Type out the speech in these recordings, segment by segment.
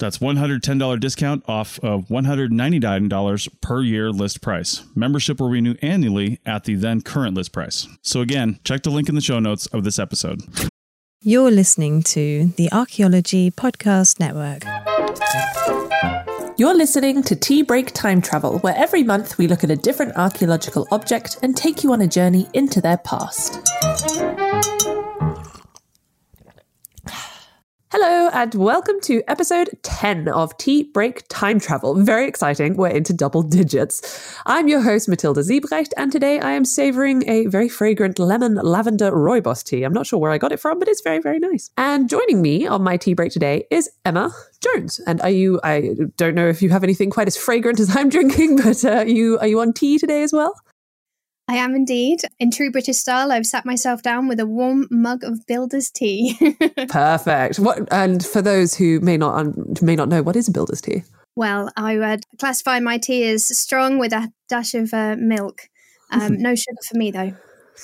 That's $110 discount off of $199 per year list price. Membership will renew annually at the then current list price. So again, check the link in the show notes of this episode. You're listening to the Archaeology Podcast Network. You're listening to Tea Break Time Travel, where every month we look at a different archaeological object and take you on a journey into their past. Hello, and welcome to episode 10 of Tea Break Time Travel. Very exciting. We're into double digits. I'm your host, Matilda Siebrecht, and today I am savoring a very fragrant lemon lavender rooibos tea. I'm not sure where I got it from, but it's very, very nice. And joining me on my tea break today is Emma Jones. And are you, I don't know if you have anything quite as fragrant as I'm drinking, but uh, you, are you on tea today as well? I am indeed. In true British style, I've sat myself down with a warm mug of builder's tea. Perfect. What and for those who may not um, may not know, what is a builder's tea? Well, I would classify my tea as strong with a dash of uh, milk. Um, no sugar for me though.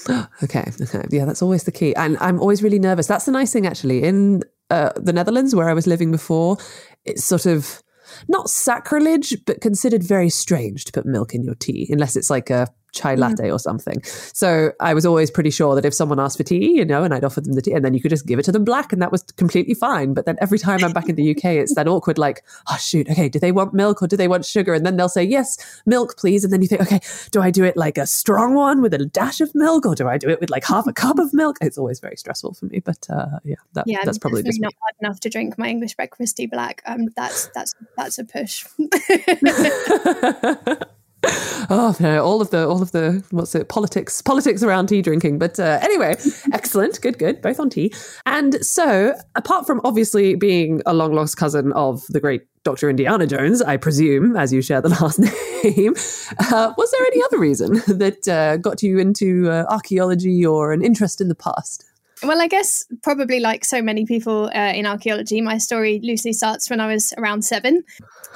okay, okay, yeah, that's always the key. And I'm always really nervous. That's the nice thing, actually. In uh, the Netherlands, where I was living before, it's sort of not sacrilege, but considered very strange to put milk in your tea, unless it's like a chai latte mm. or something. So I was always pretty sure that if someone asked for tea, you know, and I'd offer them the tea, and then you could just give it to them black, and that was completely fine. But then every time I'm back in the UK, it's that awkward, like, oh shoot, okay, do they want milk or do they want sugar? And then they'll say yes, milk, please. And then you think, okay, do I do it like a strong one with a dash of milk, or do I do it with like half a cup of milk? It's always very stressful for me. But uh, yeah, that, yeah, that's probably just not hard enough to drink my English breakfast tea black. Um, that's that's that's a push. oh no, all of the all of the what's it politics politics around tea drinking. But uh, anyway, excellent, good, good, both on tea. And so, apart from obviously being a long lost cousin of the great Dr. Indiana Jones, I presume, as you share the last name, uh, was there any other reason that uh, got you into uh, archaeology or an interest in the past? Well, I guess probably like so many people uh, in archaeology, my story loosely starts when I was around seven,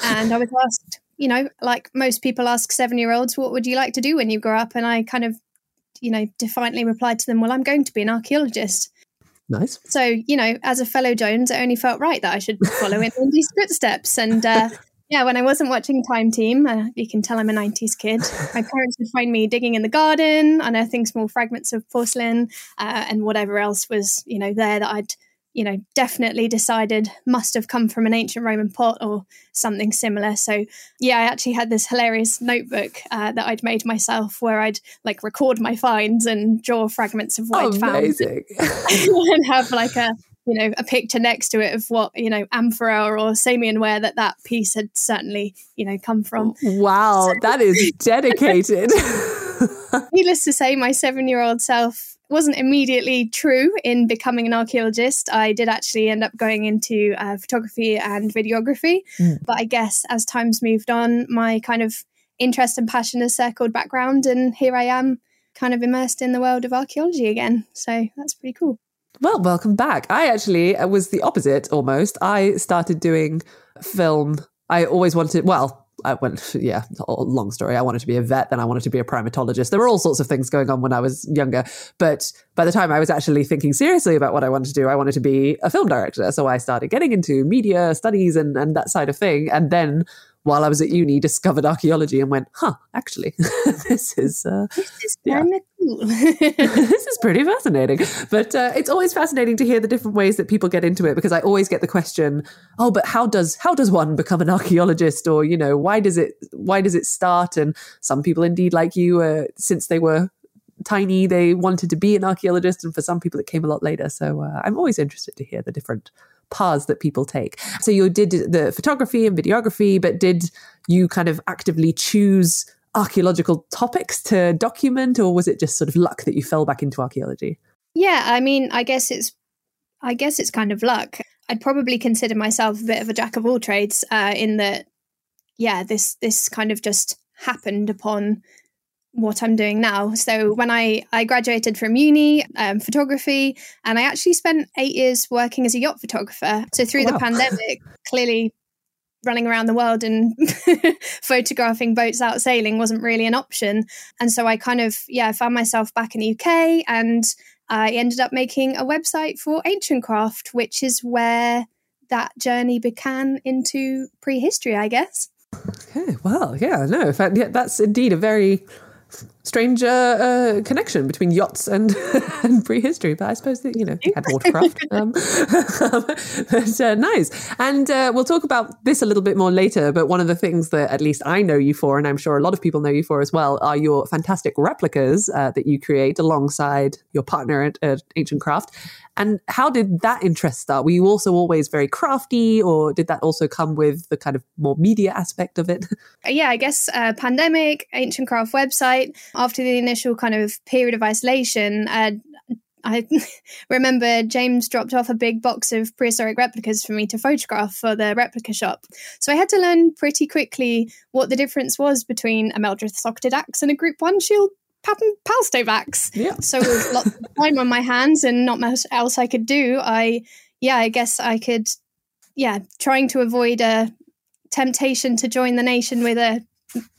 and I was asked you know, like most people ask seven year olds, what would you like to do when you grow up? And I kind of, you know, defiantly replied to them, well, I'm going to be an archaeologist. Nice. So, you know, as a fellow Jones, it only felt right that I should follow in Indy's footsteps. And uh, yeah, when I wasn't watching Time Team, uh, you can tell I'm a 90s kid. My parents would find me digging in the garden, unearthing small fragments of porcelain uh, and whatever else was, you know, there that I'd you know, definitely decided must have come from an ancient Roman pot or something similar. So, yeah, I actually had this hilarious notebook uh, that I'd made myself where I'd like record my finds and draw fragments of what I'd found and have like a you know a picture next to it of what you know amphora or Samian ware that that piece had certainly you know come from. Wow, so- that is dedicated. Needless to say, my seven year old self wasn't immediately true in becoming an archaeologist. I did actually end up going into uh, photography and videography. Mm. But I guess as times moved on, my kind of interest and passion has circled back background, and here I am, kind of immersed in the world of archaeology again. So that's pretty cool. Well, welcome back. I actually was the opposite almost. I started doing film. I always wanted, well, I went, yeah, long story. I wanted to be a vet, then I wanted to be a primatologist. There were all sorts of things going on when I was younger. But by the time I was actually thinking seriously about what I wanted to do, I wanted to be a film director. So I started getting into media studies and, and that side of thing. And then while I was at uni, discovered archaeology and went, huh, actually, this is uh, this is kind of cool. this is pretty fascinating. But uh, it's always fascinating to hear the different ways that people get into it because I always get the question, oh, but how does how does one become an archaeologist, or you know, why does it why does it start? And some people, indeed, like you, uh, since they were tiny, they wanted to be an archaeologist, and for some people, it came a lot later. So uh, I'm always interested to hear the different paths that people take. So you did the photography and videography, but did you kind of actively choose archaeological topics to document, or was it just sort of luck that you fell back into archaeology? Yeah, I mean, I guess it's, I guess it's kind of luck. I'd probably consider myself a bit of a jack of all trades, uh, in that, yeah, this this kind of just happened upon what I'm doing now. So when I I graduated from uni, um, photography, and I actually spent eight years working as a yacht photographer. So through wow. the pandemic, clearly running around the world and photographing boats out sailing wasn't really an option. And so I kind of yeah I found myself back in the UK, and I ended up making a website for Ancient Craft, which is where that journey began into prehistory, I guess. Okay, well, yeah, no, in fact, yeah, that's indeed a very strange uh, uh, connection between yachts and, and prehistory. But I suppose that, you know, had watercraft. Um, but uh, nice. And uh, we'll talk about this a little bit more later. But one of the things that at least I know you for, and I'm sure a lot of people know you for as well, are your fantastic replicas uh, that you create alongside your partner at, at Ancient Craft. And how did that interest start? Were you also always very crafty, or did that also come with the kind of more media aspect of it? Yeah, I guess uh, pandemic, Ancient Craft website. After the initial kind of period of isolation, uh, I remember James dropped off a big box of prehistoric replicas for me to photograph for the replica shop. So I had to learn pretty quickly what the difference was between a Meldreth socketed axe and a Group 1 shield pattern Palstave axe. Yeah. So with lots of time on my hands and not much else I could do, I yeah, I guess I could yeah, trying to avoid a temptation to join the nation with a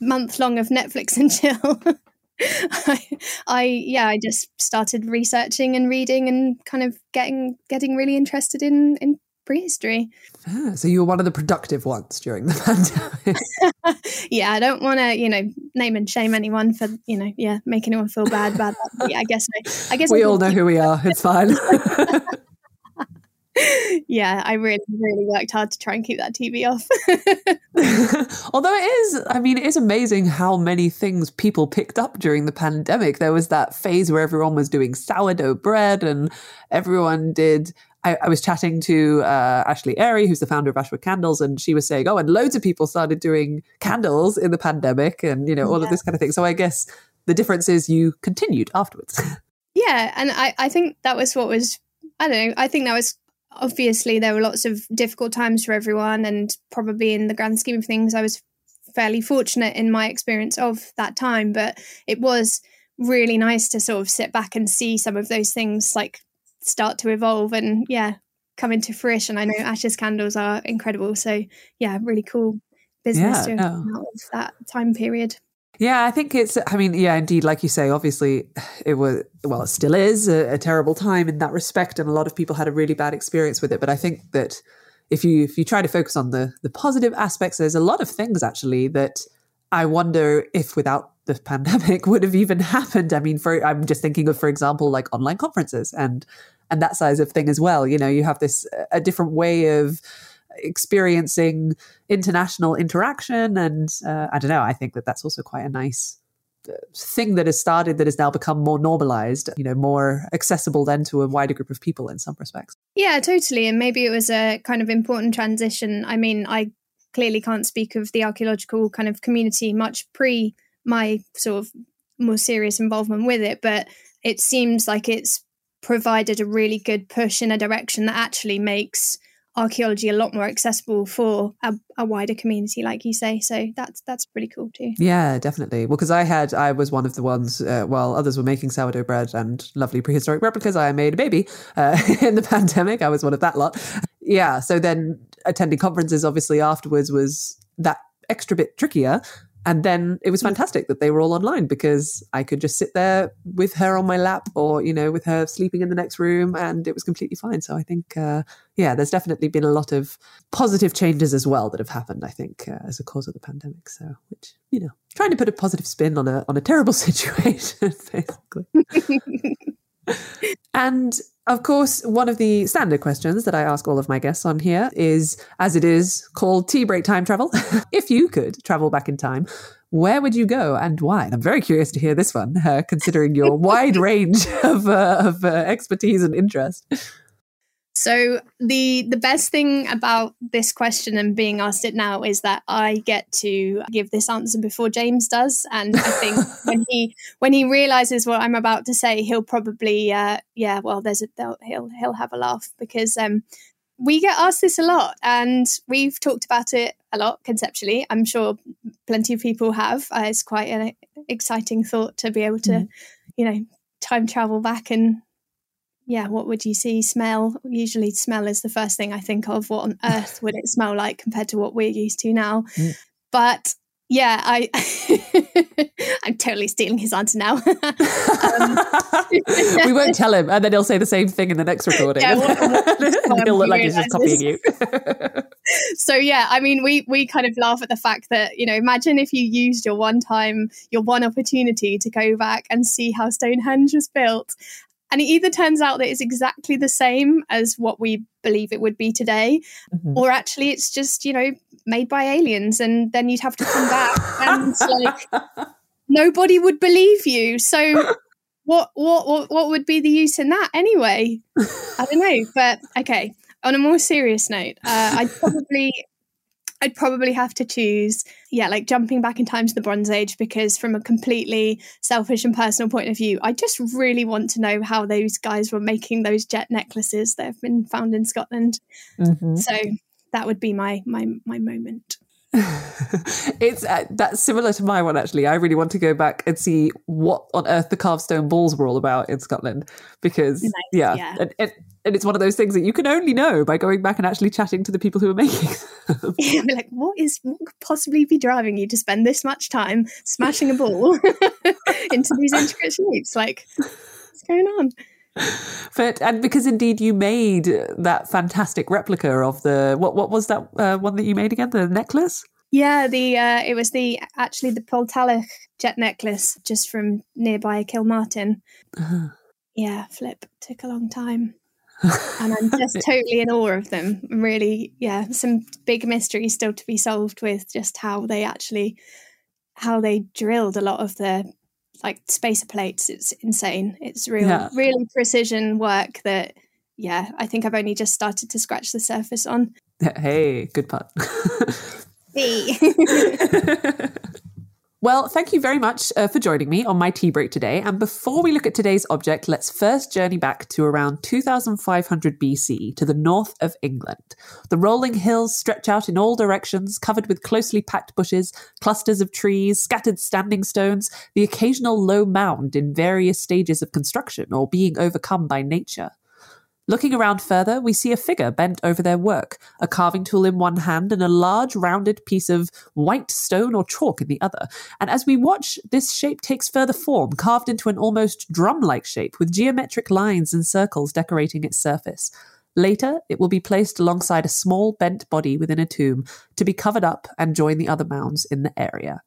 month long of Netflix and chill. I, I yeah, I just started researching and reading and kind of getting getting really interested in in prehistory. Ah, so you were one of the productive ones during the pandemic. yeah, I don't want to, you know, name and shame anyone for, you know, yeah, make anyone feel bad about that. Yeah, I guess I, I guess we all know who we are. It's fine. yeah, I really, really worked hard to try and keep that TV off. Although it is, I mean, it is amazing how many things people picked up during the pandemic. There was that phase where everyone was doing sourdough bread and everyone did I, I was chatting to uh, Ashley Airy, who's the founder of Ashwood Candles, and she was saying, "Oh, and loads of people started doing candles in the pandemic, and you know all yeah. of this kind of thing." So I guess the difference is you continued afterwards. Yeah, and I, I think that was what was I don't know. I think that was obviously there were lots of difficult times for everyone, and probably in the grand scheme of things, I was fairly fortunate in my experience of that time. But it was really nice to sort of sit back and see some of those things like start to evolve and yeah come into fruition i know ashes candles are incredible so yeah really cool business yeah, to no. out of that time period yeah, I think it's, I mean, yeah, indeed, like you say, obviously it was, well, it still is a, a, terrible time in that respect. And a lot of people had a really bad experience with it. But I think that if you, if you try to focus on the, the positive aspects, there's a lot of things actually that I wonder if without the pandemic would have even happened. I mean, for, I'm just thinking of, for example, like online conferences and and that size of thing as well. You know, you have this a different way of experiencing international interaction, and uh, I don't know. I think that that's also quite a nice uh, thing that has started that has now become more normalized you know more accessible then to a wider group of people in some respects yeah totally and maybe it was a kind of important transition i mean i clearly can't speak of the archaeological kind of community much pre my sort of more serious involvement with it but it seems like it's provided a really good push in a direction that actually makes archaeology a lot more accessible for a, a, wider community, like you say. So that's that's pretty cool too. Yeah, definitely. Well, because I had I was one of the ones uh, while others were making sourdough bread and lovely prehistoric replicas. I made a baby uh, in the pandemic. I was one of that lot. Yeah. So then attending conferences, obviously afterwards, was that extra bit trickier. And then it was mm. fantastic that they were all online because I could just sit there with her on my lap or, you know, with her sleeping in the next room and it was completely fine. So I think, uh, yeah, there's definitely been a lot of positive changes as well that have happened, I think, uh, as a cause of the pandemic. So, which, you know, trying to put a positive spin on a, on a terrible situation, basically. and of course, one of the standard questions that I ask all of my guests on here is, as it is called tea break time travel, if you could travel back in time, where would you go and why? And I'm very curious to hear this one, uh, considering your wide range of, uh, of uh, expertise and interest. So the the best thing about this question and being asked it now is that I get to give this answer before James does, and I think when he when he realizes what I'm about to say, he'll probably uh, yeah, well, there's a he'll he'll have a laugh because um, we get asked this a lot, and we've talked about it a lot conceptually. I'm sure plenty of people have. Uh, it's quite an exciting thought to be able to, mm. you know, time travel back and yeah, what would you see? Smell. Usually, smell is the first thing I think of. What on earth would it smell like compared to what we're used to now? Mm. But yeah, I I'm totally stealing his answer now. um, we won't tell him, and then he'll say the same thing in the next recording. Yeah, what, what, he'll look like he's just copying you. so yeah, I mean, we we kind of laugh at the fact that you know, imagine if you used your one time, your one opportunity to go back and see how Stonehenge was built, and it either turns out that it's exactly the same as what we believe it would be today, mm-hmm. or actually it's just, you know, made by aliens. And then you'd have to come back and like nobody would believe you. So what, what, what, what would be the use in that anyway? I don't know. But okay. On a more serious note, uh, I'd probably I'd probably have to choose, yeah, like jumping back in time to the Bronze Age because, from a completely selfish and personal point of view, I just really want to know how those guys were making those jet necklaces that have been found in Scotland. Mm-hmm. So that would be my my my moment. it's uh, that's similar to my one actually. I really want to go back and see what on earth the carved stone balls were all about in Scotland because nice, yeah, yeah. And, and, and, it's one of those things that you can only know by going back and actually chatting to the people who are making them. Yeah, like what is what could possibly be driving you to spend this much time smashing a ball into these intricate shapes? Like what's going on? but and because indeed you made that fantastic replica of the what what was that uh, one that you made again the necklace yeah the uh, it was the actually the Poltalloch jet necklace just from nearby Kilmartin uh-huh. yeah flip took a long time and I'm just totally in awe of them really yeah some big mysteries still to be solved with just how they actually how they drilled a lot of the like spacer plates. It's insane. It's real, yeah. really precision work that, yeah, I think I've only just started to scratch the surface on. Hey, good pun. hey. Well, thank you very much uh, for joining me on my tea break today. And before we look at today's object, let's first journey back to around 2500 BC to the north of England. The rolling hills stretch out in all directions, covered with closely packed bushes, clusters of trees, scattered standing stones, the occasional low mound in various stages of construction or being overcome by nature. Looking around further, we see a figure bent over their work, a carving tool in one hand and a large rounded piece of white stone or chalk in the other. And as we watch, this shape takes further form, carved into an almost drum like shape with geometric lines and circles decorating its surface. Later, it will be placed alongside a small bent body within a tomb to be covered up and join the other mounds in the area.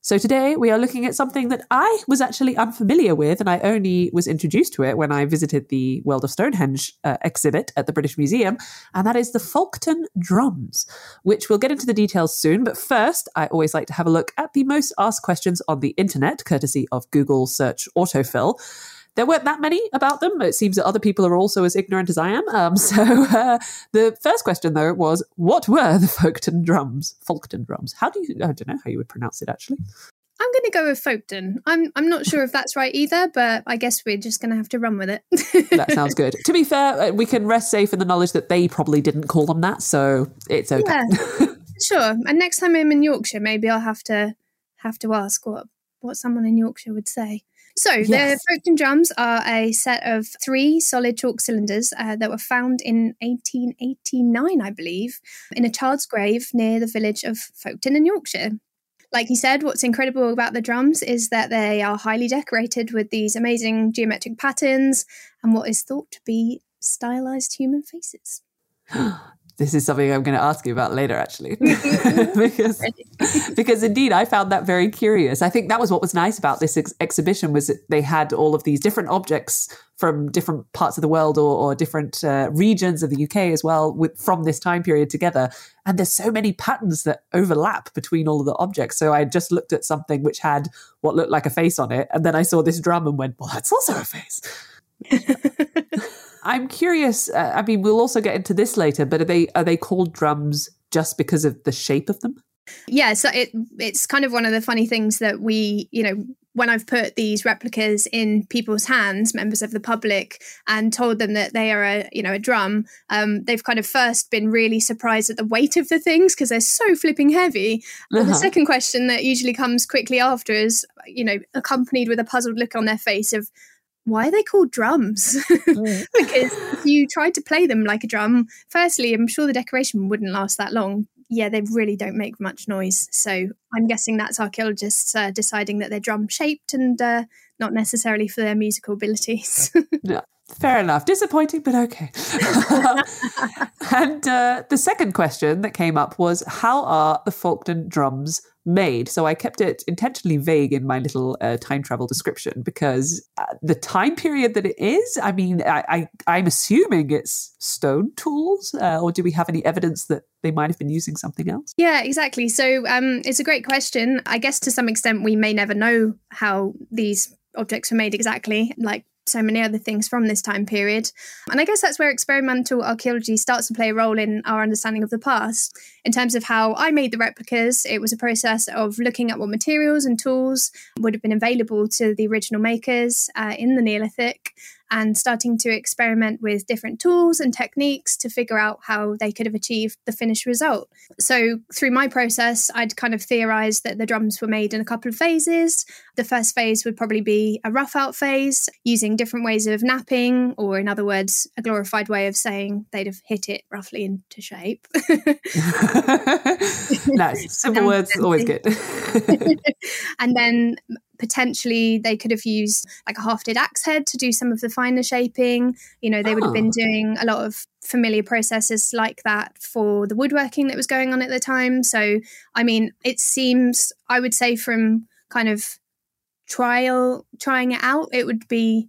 So today we are looking at something that I was actually unfamiliar with, and I only was introduced to it when I visited the World of Stonehenge uh, exhibit at the British Museum, and that is the Folkton drums, which we'll get into the details soon. But first, I always like to have a look at the most asked questions on the internet, courtesy of Google search autofill. There weren't that many about them. It seems that other people are also as ignorant as I am. Um, so uh, the first question, though, was what were the Folkton drums? Folkton drums. How do you? I don't know how you would pronounce it actually. I'm going to go with Folkestone. I'm I'm not sure if that's right either, but I guess we're just going to have to run with it. that sounds good. To be fair, uh, we can rest safe in the knowledge that they probably didn't call them that, so it's okay. Yeah, sure. And next time I'm in Yorkshire, maybe I'll have to have to ask what what someone in Yorkshire would say. So yes. the Folkestone drums are a set of three solid chalk cylinders uh, that were found in 1889, I believe, in a child's grave near the village of Folkestone in Yorkshire. Like you said, what's incredible about the drums is that they are highly decorated with these amazing geometric patterns and what is thought to be stylized human faces. this is something I'm going to ask you about later, actually, because because indeed I found that very curious. I think that was what was nice about this ex- exhibition was that they had all of these different objects from different parts of the world or, or different uh, regions of the UK as well with, from this time period together. And there's so many patterns that overlap between all of the objects. So I just looked at something which had what looked like a face on it, and then I saw this drum and went, "Well, that's also a face." I'm curious. Uh, I mean, we'll also get into this later, but are they are they called drums just because of the shape of them? Yeah, so it it's kind of one of the funny things that we, you know, when I've put these replicas in people's hands, members of the public, and told them that they are a, you know, a drum, um, they've kind of first been really surprised at the weight of the things because they're so flipping heavy. Uh-huh. the second question that usually comes quickly after is, you know, accompanied with a puzzled look on their face of, why are they called drums? Mm. because if you tried to play them like a drum, firstly, I'm sure the decoration wouldn't last that long. Yeah, they really don't make much noise. So I'm guessing that's archaeologists uh, deciding that they're drum shaped and uh, not necessarily for their musical abilities. yeah. Fair enough. Disappointing, but okay. and uh, the second question that came up was How are the Folkestone drums made. So I kept it intentionally vague in my little uh, time travel description because uh, the time period that it is, I mean, I, I, am assuming it's stone tools, uh, or do we have any evidence that they might have been using something else? Yeah, exactly. So um, it's a great question. I guess to some extent, we may never know how these objects were made exactly. Like so many other things from this time period. And I guess that's where experimental archaeology starts to play a role in our understanding of the past. In terms of how I made the replicas, it was a process of looking at what materials and tools would have been available to the original makers uh, in the Neolithic and starting to experiment with different tools and techniques to figure out how they could have achieved the finished result. So, through my process, I'd kind of theorized that the drums were made in a couple of phases. The first phase would probably be a rough out phase using different ways of knapping, or in other words, a glorified way of saying they'd have hit it roughly into shape. nice. Simple words, always good. and then potentially they could have used like a hafted axe head to do some of the finer shaping. You know, they oh. would have been ah. doing a lot of familiar processes like that for the woodworking that was going on at the time. So, I mean, it seems, I would say, from kind of trial, trying it out, it would be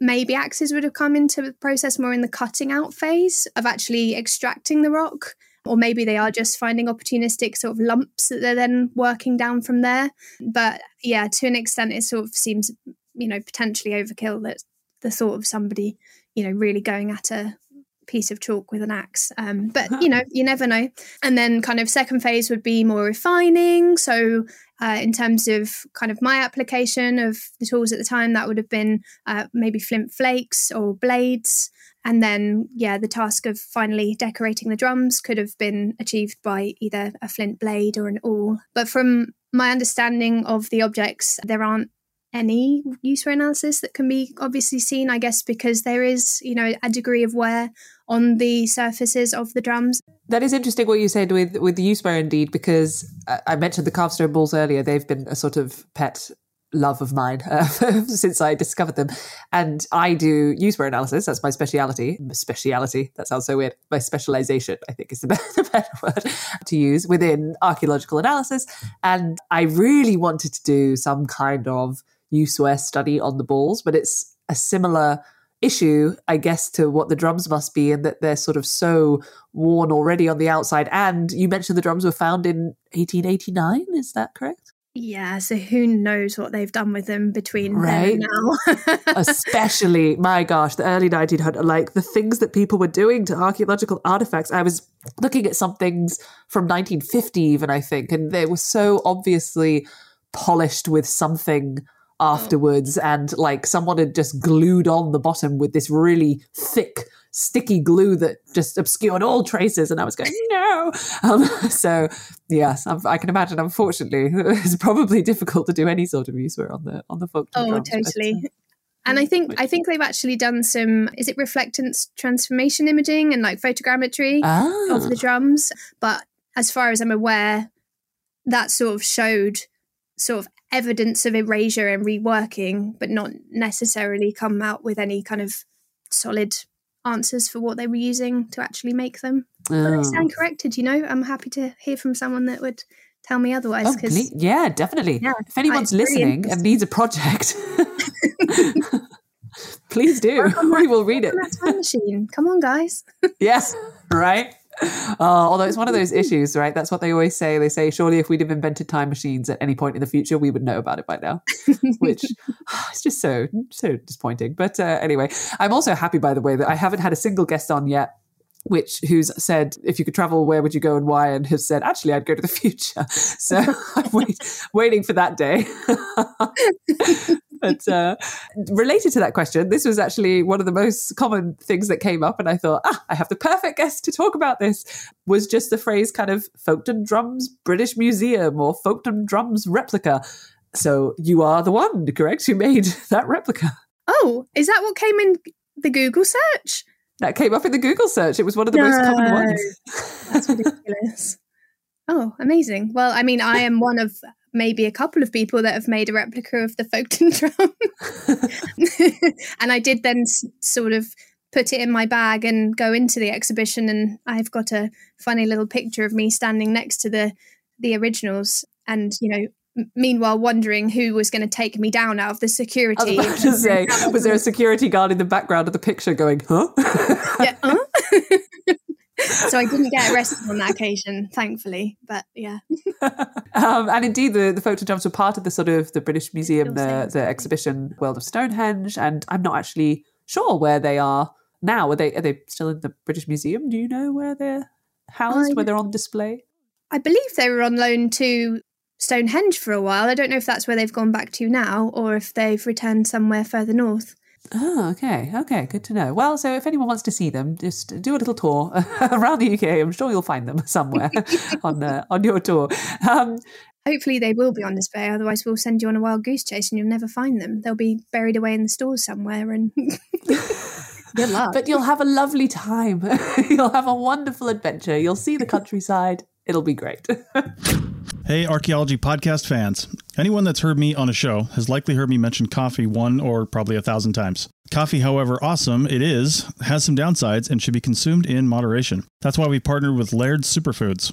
maybe axes would have come into the process more in the cutting out phase of actually extracting the rock or maybe they are just finding opportunistic sort of lumps that they're then working down from there. But yeah, to an extent, it sort of seems, you know, potentially overkill that the thought of somebody, you know, really going at a piece of chalk with an axe. Um, but you know, you never know. And then kind of second phase would be more refining. So uh, in terms of kind of my application of the tools at the time, that would have been uh, maybe flint flakes or blades. And then, yeah, the task of finally decorating the drums could have been achieved by either a flint blade or an awl. But from my understanding of the objects, there aren't any use wear analysis that can be obviously seen, I guess, because there is, you know, a degree of wear on the surfaces of the drums. That is interesting what you said with with the use wear indeed, because uh, I mentioned the carved stone balls earlier. They've been a sort of pet love of mine uh, since I discovered them. And I do use wear analysis. That's my speciality. Speciality. That sounds so weird. My specialization, I think, is the better, the better word to use within archaeological analysis. And I really wanted to do some kind of use wear study on the balls, but it's a similar issue, I guess, to what the drums must be, in that they're sort of so worn already on the outside. And you mentioned the drums were found in 1889. Is that correct? Yeah, so who knows what they've done with them between right? now. Especially, my gosh, the early 1900s, like the things that people were doing to archaeological artifacts. I was looking at some things from 1950 even, I think, and they were so obviously polished with something afterwards and like someone had just glued on the bottom with this really thick sticky glue that just obscured all traces and i was going no um, so yes I'm, i can imagine unfortunately it's probably difficult to do any sort of use on the on the folk oh drums, totally but, uh, and I think I think they've actually done some is it reflectance transformation imaging and like photogrammetry ah. of the drums. But as far as I'm aware, that sort of showed sort of evidence of erasure and reworking, but not necessarily come out with any kind of solid answers for what they were using to actually make them. Oh. But I stand corrected, you know. I'm happy to hear from someone that would tell me otherwise. Because oh, yeah, definitely. Yeah, if anyone's listening and needs a project, please do. We will read it. Time machine. Come on, guys. yes, right. Uh, although it's one of those issues, right? That's what they always say. They say, surely if we'd have invented time machines at any point in the future, we would know about it by now. Which is just so so disappointing. But uh, anyway, I'm also happy, by the way, that I haven't had a single guest on yet which who's said if you could travel where would you go and why and has said actually i'd go to the future so i'm wait, waiting for that day but uh, related to that question, this was actually one of the most common things that came up, and I thought, ah, I have the perfect guest to talk about this. Was just the phrase kind of Folkestone Drums British Museum or Folkestone Drums replica. So you are the one, correct? Who made that replica? Oh, is that what came in the Google search? That came up in the Google search. It was one of the no, most common ones. That's ridiculous. oh, amazing. Well, I mean, I am one of maybe a couple of people that have made a replica of the Folkestone drum. and I did then s- sort of put it in my bag and go into the exhibition and I've got a funny little picture of me standing next to the the originals and you know m- meanwhile wondering who was going to take me down out of the security. I was to say, was there a security guard in the background of the picture going, huh? yeah, huh? So I didn't get arrested on that occasion, thankfully. But yeah. um, and indeed, the the photo jumps were part of the sort of the British Museum, the the exhibition World of Stonehenge, and I'm not actually sure where they are now. Are they are they still in the British Museum? Do you know where they're housed? I, where they're on display? I believe they were on loan to Stonehenge for a while. I don't know if that's where they've gone back to now, or if they've returned somewhere further north. Oh, okay. Okay. Good to know. Well, so if anyone wants to see them, just do a little tour around the UK. I'm sure you'll find them somewhere on uh, on your tour. Um, Hopefully, they will be on display. Otherwise, we'll send you on a wild goose chase and you'll never find them. They'll be buried away in the stores somewhere. And good luck. But you'll have a lovely time. you'll have a wonderful adventure. You'll see the countryside. It'll be great. Hey, archaeology podcast fans. Anyone that's heard me on a show has likely heard me mention coffee one or probably a thousand times. Coffee, however awesome it is, has some downsides and should be consumed in moderation. That's why we partnered with Laird Superfoods.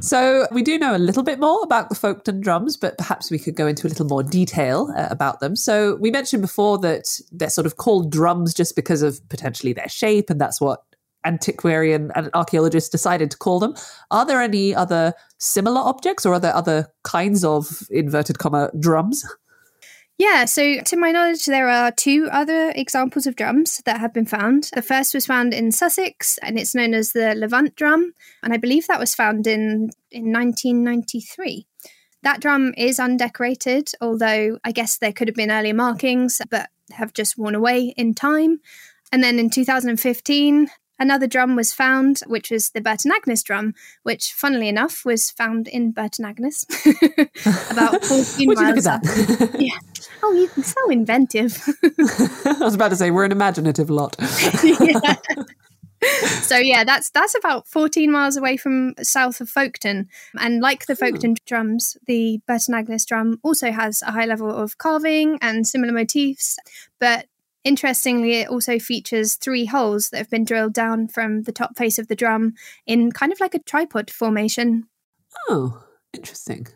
So we do know a little bit more about the Folkestone drums, but perhaps we could go into a little more detail uh, about them. So we mentioned before that they're sort of called drums just because of potentially their shape, and that's what antiquarian and archaeologists decided to call them. Are there any other similar objects, or are there other kinds of inverted comma drums? Yeah, so to my knowledge, there are two other examples of drums that have been found. The first was found in Sussex, and it's known as the Lavant drum, and I believe that was found in in 1993. That drum is undecorated, although I guess there could have been earlier markings, but have just worn away in time. And then in 2015, Another drum was found, which was the Burton Agnes drum, which, funnily enough, was found in Burton Agnes about 14 miles. Look at that? yeah. Oh, you're so inventive. I was about to say, we're an imaginative lot. so yeah, that's that's about 14 miles away from south of Folkestone. And like the hmm. Folkestone drums, the Burton Agnes drum also has a high level of carving and similar motifs. But interestingly, it also features three holes that have been drilled down from the top face of the drum in kind of like a tripod formation. Oh, interesting.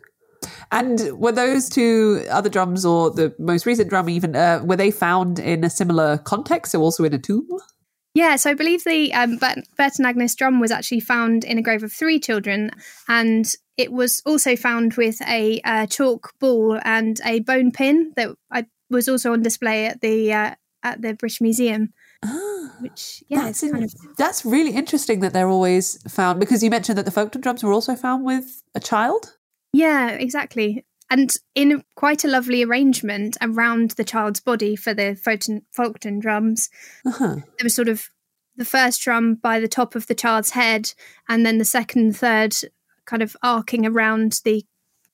And were those two other drums, or the most recent drum, even uh, were they found in a similar context, so also in a tomb? Yeah, so I believe the um, Burton Agnes drum was actually found in a grave of three children, and it was also found with a uh, chalk ball and a bone pin that I, was also on display at the uh, at the British Museum. Ah, which yeah, that's, kind in, of that's really interesting that they're always found because you mentioned that the Folkestone drums were also found with a child. Yeah, exactly. And in quite a lovely arrangement around the child's body for the Folkestone, Folkestone drums, Uh-huh. there was sort of the first drum by the top of the child's head, and then the second, and third, kind of arcing around the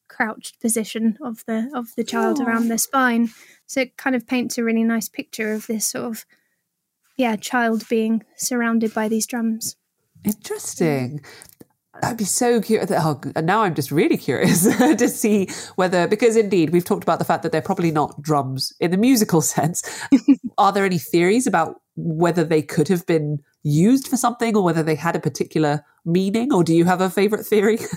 crouched position of the of the child Oh. around their spine. So it kind of paints a really nice picture of this sort of yeah child being surrounded by these drums. Interesting. I'd be so curious. Oh, now I'm just really curious to see whether, because indeed, we've talked about the fact that they're probably not drums in the musical sense. Are there any theories about whether they could have been used for something or whether they had a particular meaning? Or do you have a favorite theory?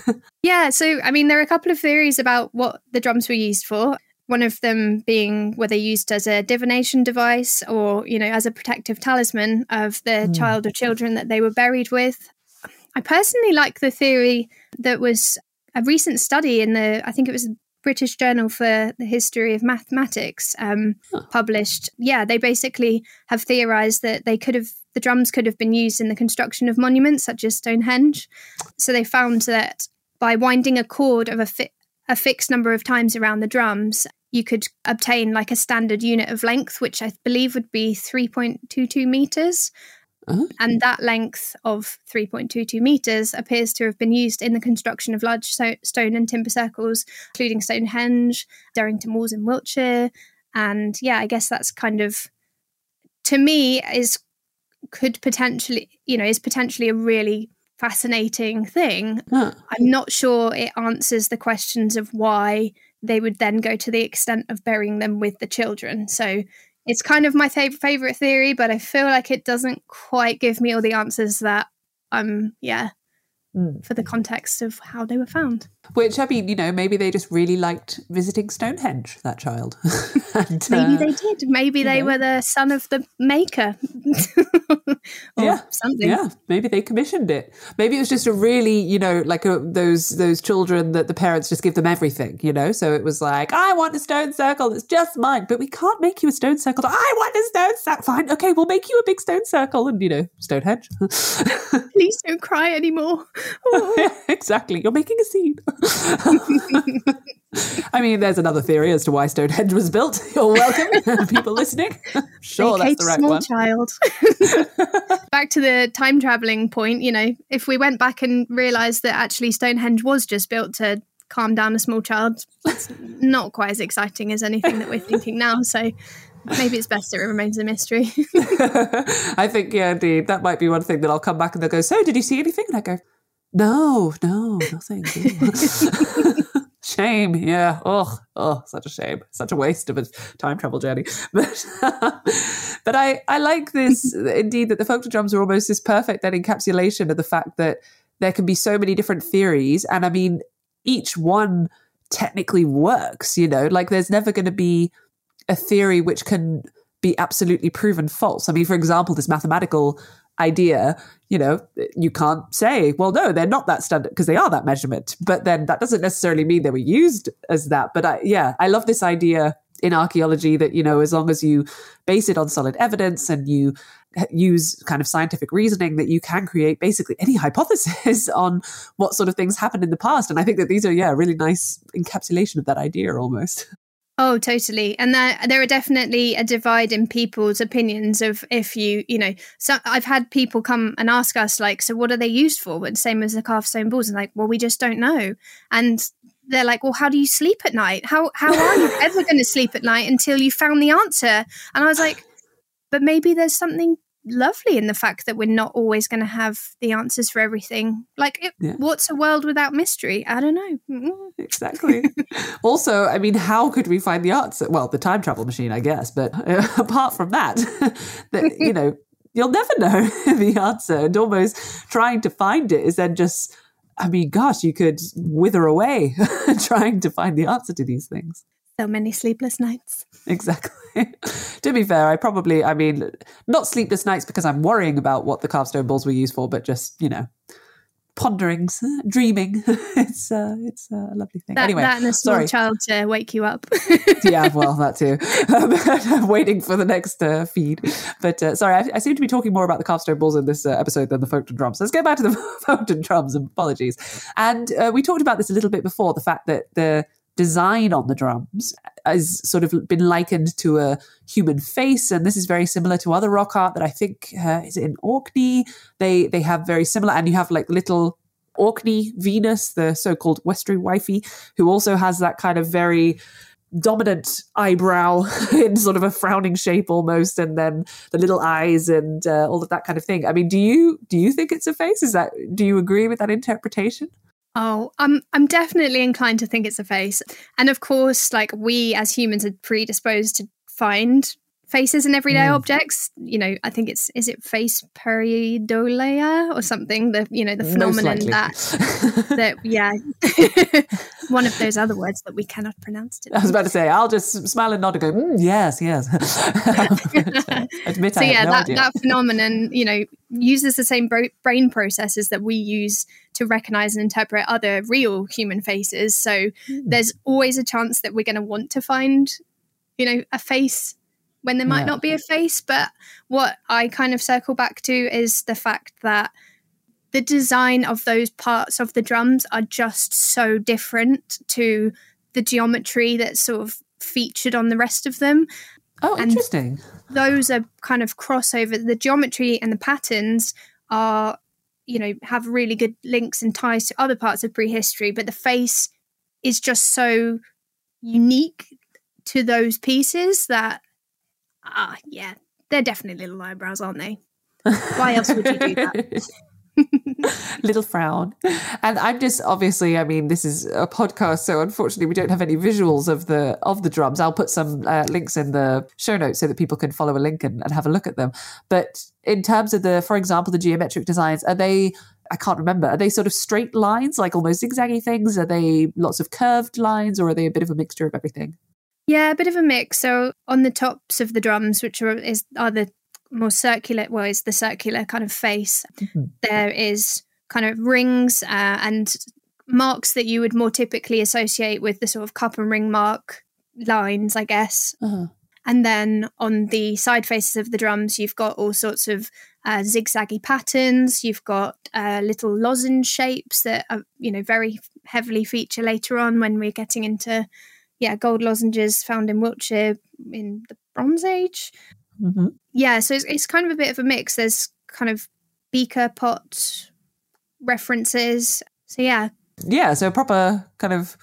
Yeah, so I mean, there are a couple of theories about what the drums were used for. One of them being were they used as a divination device or, you know, as a protective talisman of the hmm. child or children that they were buried with. I personally like the theory that was a recent study in the, I think it was British Journal for the History of Mathematics um, published. Yeah, they basically have theorized that they could have, the drums could have been used in the construction of monuments such as Stonehenge. So they found that by winding a cord of a, fi- a fixed number of times around the drums, you could obtain like a standard unit of length, which I believe would be 3.22 meters. Oh. And that length of 3.22 meters appears to have been used in the construction of large so- stone and timber circles, including Stonehenge, Durrington Walls in Wiltshire. And yeah, I guess that's kind of, to me, is could potentially, you know, is potentially a really fascinating thing. Huh. I'm not sure it answers the questions of why they would then go to the extent of burying them with the children. So it's kind of my fav- favorite theory, but I feel like it doesn't quite give me all the answers that I'm, um yeah Mm. for the context of how they were found. Which, I mean, you know, maybe they just really liked visiting Stonehenge, that child. and, Maybe uh, they did. Maybe they know. were the son of the maker. or Yeah, something. Yeah, maybe they commissioned it. Maybe it was just a really, you know, like a, those those children that the parents just give them everything, you know. So it was like, I want a stone circle that's just mine, but we can't make you a stone circle. I want a stone circle. Fine, okay, we'll make you a big stone circle, and you know, Stonehenge. Please don't cry anymore. Oh. exactly, you're making a scene. I mean, there's another theory as to why Stonehenge was built. You're welcome, people listening. sure, AKA that's the right small one. child. back to the time traveling point, you know, if we went back and realised that actually Stonehenge was just built to calm down a small child, it's not quite as exciting as anything that we're thinking now. So maybe it's best it remains a mystery. I think, yeah, indeed. That might be one thing that I'll come back and they'll go, So, did you see anything? And I go, No, no, nothing. shame. Yeah. Oh, oh, such a shame. Such a waste of a time travel journey. But, but I, I like this, indeed, that the folk drums are almost this perfect then encapsulation of the fact that there can be so many different theories. And I mean, each one technically works, you know, like there's never going to be a theory which can be absolutely proven false. I mean, for example, this mathematical idea, you know, you can't say, well, no, they're not that standard because they are that measurement. But then that doesn't necessarily mean they were used as that. But I, yeah, I love this idea in archaeology that, you know, as long as you base it on solid evidence and you uh, use kind of scientific reasoning that you can create basically any hypothesis on what sort of things happened in the past. And I think that these are, yeah, really nice encapsulation of that idea almost. Oh, totally. And there, there are definitely a divide in people's opinions of if you, you know, so I've had people come and ask us, like, so what are they used for? But same as the carved stone balls. And like, well, we just don't know. And they're like, well, how do you sleep at night? How, how are you ever going to sleep at night until you found the answer? And I was like, but maybe there's something lovely in the fact that we're not always going to have the answers for everything. Like, it, Yeah. what's a world without mystery? I don't know. Exactly. also, I mean, how could we find the answer? Well, the time travel machine, I guess. But uh, apart from that, that you know, you'll never know the answer. And almost trying to find it is then just, I mean, gosh, you could wither away trying to find the answer to these things. So many sleepless nights. Exactly. to be fair, I probably, I mean, not sleepless nights because I'm worrying about what the carved stone balls were used for, but just, you know, ponderings, dreaming. it's uh, it's a lovely thing. That, anyway, that and a small sorry. child to wake you up. yeah, well, that too. I'm waiting for the next uh, feed. But uh, sorry, I, I seem to be talking more about the carved stone balls in this uh, episode than the Folkestone drums. Let's go back to the Folkestone drums. Apologies. And uh, we talked about this a little bit before the fact that the design on the drums has sort of been likened to a human face, and this is very similar to other rock art that I think uh, is in Orkney. They they have very similar, and you have like little Orkney Venus, the so-called Westray wifey, who also has that kind of very dominant eyebrow in sort of a frowning shape almost, and then the little eyes and uh, all of that kind of thing. I mean, do you do you think it's a face? Is that do you agree with that interpretation? Oh, I'm I'm definitely inclined to think it's a face. And of course, like we as humans are predisposed to find faces in everyday Mm. objects. You know, I think it's is it face pareidolia or something? The you know, the Most phenomenon likely. that that yeah. One of those other words that we cannot pronounce Today. I was about to say, I'll just smile and nod and go, mm, yes, yes. Admit so I yeah no that, idea. that phenomenon you know uses the same brain processes that we use to recognize and interpret other real human faces so Hmm. there's always a chance that we're going to want to find you know a face when there might Yeah. not be a face but what i kind of circle back to is the fact that the design of those parts of the drums are just so different to the geometry that's sort of featured on the rest of them oh, and- interesting. those are kind of crossover. The geometry and the patterns are, you know, have really good links and ties to other parts of prehistory, but the face is just so unique to those pieces that, ah, yeah, they're definitely little eyebrows, aren't they? Why else would you do that? Little frown. And I'm just obviously, I mean, this is a podcast, so unfortunately we don't have any visuals of the of the drums. I'll put some uh, links in the show notes so that people can follow a link and, and have a look at them. But in terms of the, for example, the geometric designs, are they I can't remember. Are they sort of straight lines, like almost zigzaggy things? Are they lots of curved lines, or are they a bit of a mixture of everything? Yeah, a bit of a mix. So on the tops of the drums, which are is are the more circular, well, is the circular kind of face. There is kind of rings uh, and marks that you would more typically associate with the sort of cup and ring mark lines, I guess. Uh-huh. And then on the side faces of the drums, you've got all sorts of uh, zigzaggy patterns. You've got uh, little lozenge shapes that are, you know, very heavily feature later on when we're getting into, yeah, gold lozenges found in Wiltshire in the Bronze Age. hmm Yeah, so it's, it's kind of a bit of a mix. There's kind of beaker pot references. So yeah, yeah, so a proper kind of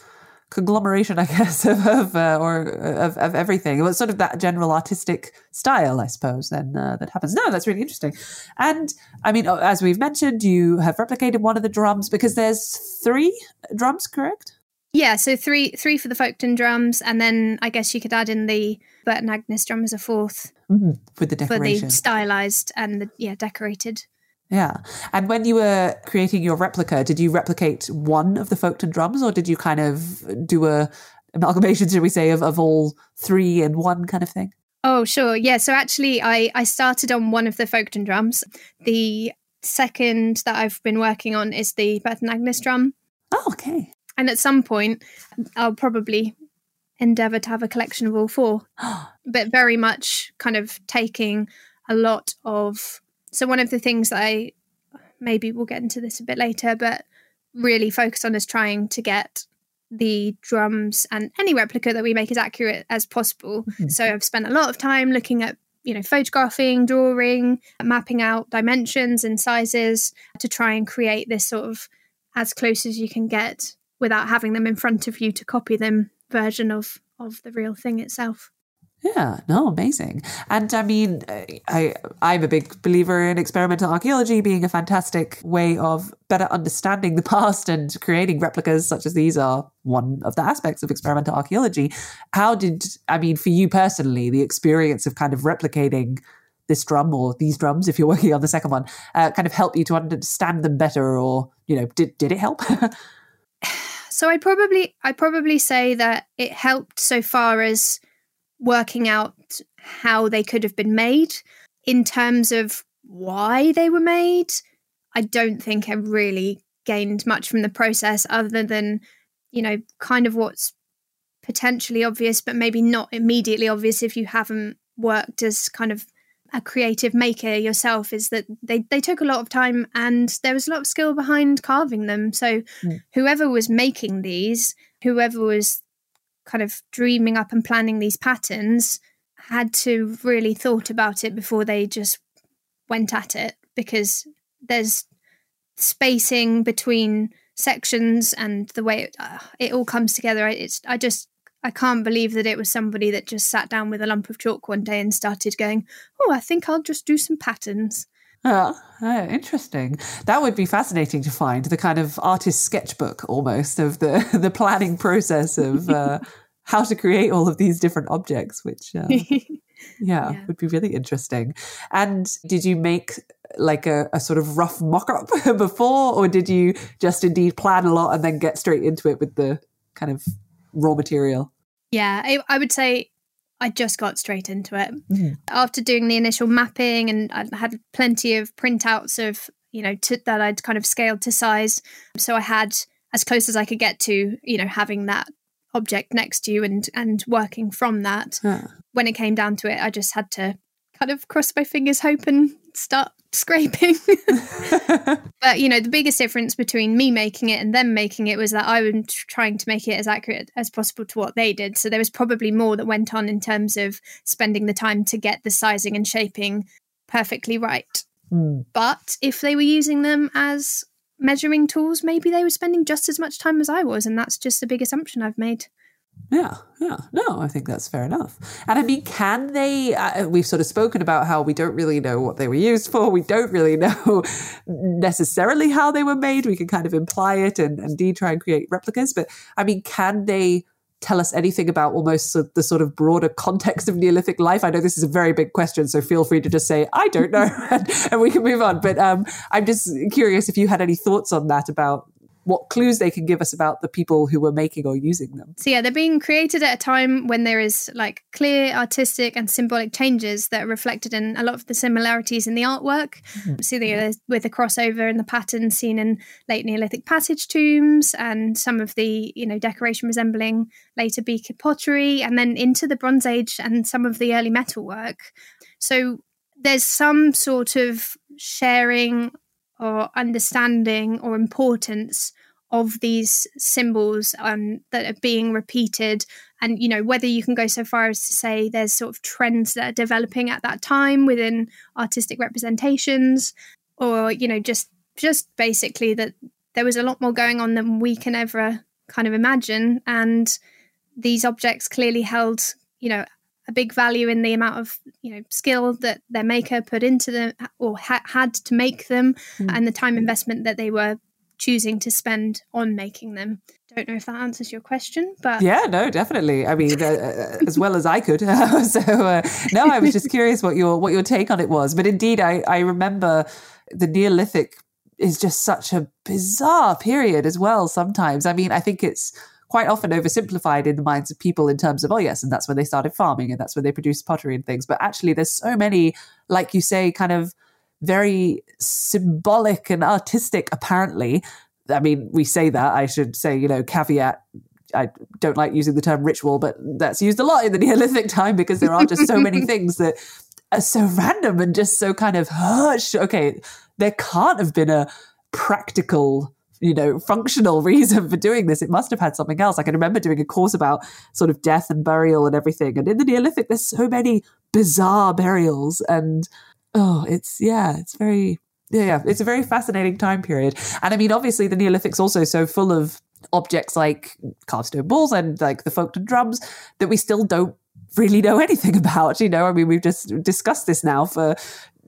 conglomeration, I guess, of, of uh, or of, of everything. It was sort of that general artistic style, I suppose. Then uh, that happens. No, that's really interesting. And I mean, uh, as we've mentioned, you have replicated one of the drums because there's three drums, correct? Yeah, so three three for the Folkton drums, and then I guess you could add in the Burton Agnes drum as a fourth Mm-hmm. With the for the stylized and the yeah decorated. yeah. And when you were creating your replica, did you replicate one of the Folkton drums, or did you kind of do a amalgamation, should we say, of, of all three in one kind of thing? Oh, sure. Yeah. So actually, I I started on one of the Folkton drums. The second that I've been working on is the Burton Agnes drum, Oh, okay. And at some point, I'll probably endeavour to have a collection of all four. but very much kind of taking a lot of. So one of the things that I maybe we'll get into this a bit later, but really focus on is trying to get the drums and any replica that we make as accurate as possible. Mm-hmm. So I've spent a lot of time looking at you know photographing, drawing, mapping out dimensions and sizes to try and create this sort of as close as you can get without having them in front of you to copy them version of of the real thing itself. Yeah, no, amazing. And I mean, I I'm a big believer in experimental archaeology being a fantastic way of better understanding the past and creating replicas such as these are one of the aspects of experimental archaeology. How did I mean for you personally the experience of kind of replicating this drum or these drums if you're working on the second one uh, kind of help you to understand them better or you know did did it help? so I'd probably I'd probably say that it helped so far as working out how they could have been made in terms of why they were made. I don't think I really gained much from the process other than, you know, kind of what's potentially obvious, but maybe not immediately obvious if you haven't worked as kind of a creative maker yourself is that they, they took a lot of time and there was a lot of skill behind carving them. So mm. whoever was making these, whoever was kind of dreaming up and planning these patterns had to really thought about it before they just went at it because there's spacing between sections and the way it, uh, it all comes together it's i just i can't believe that it was somebody that just sat down with a lump of chalk one day and started going oh i think i'll just do some patterns Oh, oh, interesting. That would be fascinating to find the kind of artist sketchbook almost of the the planning process of uh, how to create all of these different objects, which uh, yeah, yeah, would be really interesting. And did you make like a, a sort of rough mock-up before, or did you just indeed plan a lot and then get straight into it with the kind of raw material? Yeah, I, I would say I just got straight into it. Mm-hmm. After doing the initial mapping and I had plenty of printouts of, you know, to, that I'd kind of scaled to size. So I had as close as I could get to, you know, having that object next to you and and working from that. When it came down to it, I just had to kind of cross my fingers, hope and start scraping. but you know, the biggest difference between me making it and them making it was that I was trying to make it as accurate as possible to what they did. So there was probably more that went on in terms of spending the time to get the sizing and shaping perfectly right. Mm. But if they were using them as measuring tools, maybe they were spending just as much time as I was, and that's just a big assumption I've made. Yeah, yeah. No, I think that's fair enough. And I mean, can they? Uh, we've sort of spoken about how we don't really know what they were used for. We don't really know necessarily how they were made. We can kind of imply it and indeed try and create replicas. But I mean, can they tell us anything about almost the sort of broader context of Neolithic life? I know this is a very big question, so feel free to just say, I don't know, and, and we can move on. But um, I'm just curious if you had any thoughts on that about what clues they can give us about the people who were making or using them. So yeah, they're being created at a time when there is like clear artistic and symbolic changes that are reflected in a lot of the similarities in the artwork. Mm-hmm. So the, with the crossover and the patterns seen in late Neolithic passage tombs and some of the you know decoration resembling later beaker pottery, and then into the Bronze Age and some of the early metalwork. So there's some sort of sharing or understanding or importance of these symbols um, that are being repeated. And you know whether you can go so far as to say there's sort of trends that are developing at that time within artistic representations or you know just just basically that there was a lot more going on than we can ever kind of imagine. And these objects clearly held you know a big value in the amount of you know skill that their maker put into them or ha- had to make them mm. and the time investment that they were choosing to spend on making them. Don't know if that answers your question, but yeah, no, definitely. I mean, uh, uh as well as I could. so uh, no, I was just curious what your what your take on it was. But indeed, I I remember the Neolithic is just such a bizarre period as well. Sometimes, I mean, I think it's quite often oversimplified in the minds of people in terms of, oh, yes, and that's when they started farming and that's when they produced pottery and things. But actually, there's so many, like you say, kind of very symbolic and artistic, apparently. I mean, we say that. I should say, you know, caveat. I don't like using the term ritual, but that's used a lot in the Neolithic time because there are just so many things that are so random and just so kind of hush. Okay, there can't have been a practical you know, functional reason for doing this. It must have had something else. I can remember doing a course about sort of death and burial and everything. And in the Neolithic, there's so many bizarre burials and oh, it's yeah, it's very yeah, yeah. it's a very fascinating time period. And I mean, obviously, the Neolithic's also so full of objects like carved stone balls and like the Folkton drums that we still don't really know anything about. You know, I mean, we've just discussed this now for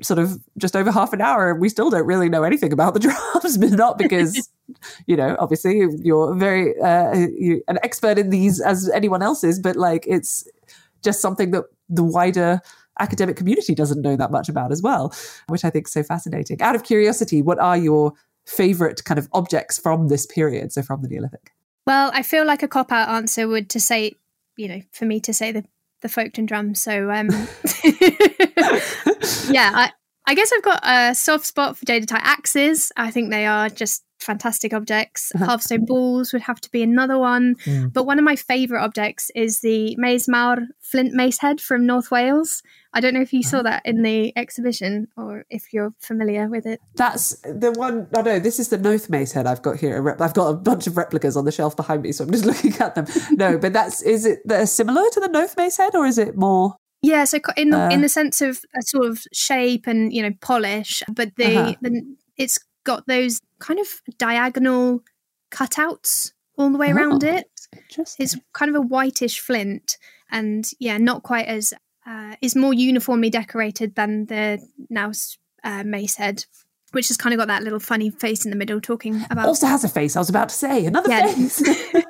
sort of just over half an hour and we still don't really know anything about the drums but not because you know obviously you're very uh, you, an expert in these as anyone else is but like it's just something that the wider academic community doesn't know that much about as well which i think is so fascinating out of curiosity what are your favorite kind of objects from this period so from the neolithic well i feel like a cop out answer would to say you know for me to say the the Folkton drum. So um, yeah, I, I guess I've got a soft spot for jadeite axes. I think they are just fantastic objects. Uh-huh. Carved stone balls would have to be another one. Mm. But one of my favourite objects is the Maesmor flint mace head from North Wales. I don't know if you saw that in the exhibition or if you're familiar with it. That's the one. No, no, this is the Knowth Mace head I've got here. I've got a bunch of replicas on the shelf behind me, so I'm just looking at them. No, but that's is it they're similar to the Knowth Mace head, or is it more? Yeah, so in the, Uh. in the sense of a sort of shape and you know polish, but the, Uh-huh. the it's got those kind of diagonal cutouts all the way around Oh. it. It's kind of a whitish flint, and yeah, not quite as uh, is more uniformly decorated than the Knowth uh, mace head, which has kind of got that little funny face in the middle, talking about also has a face. I was about to say another yeah, face.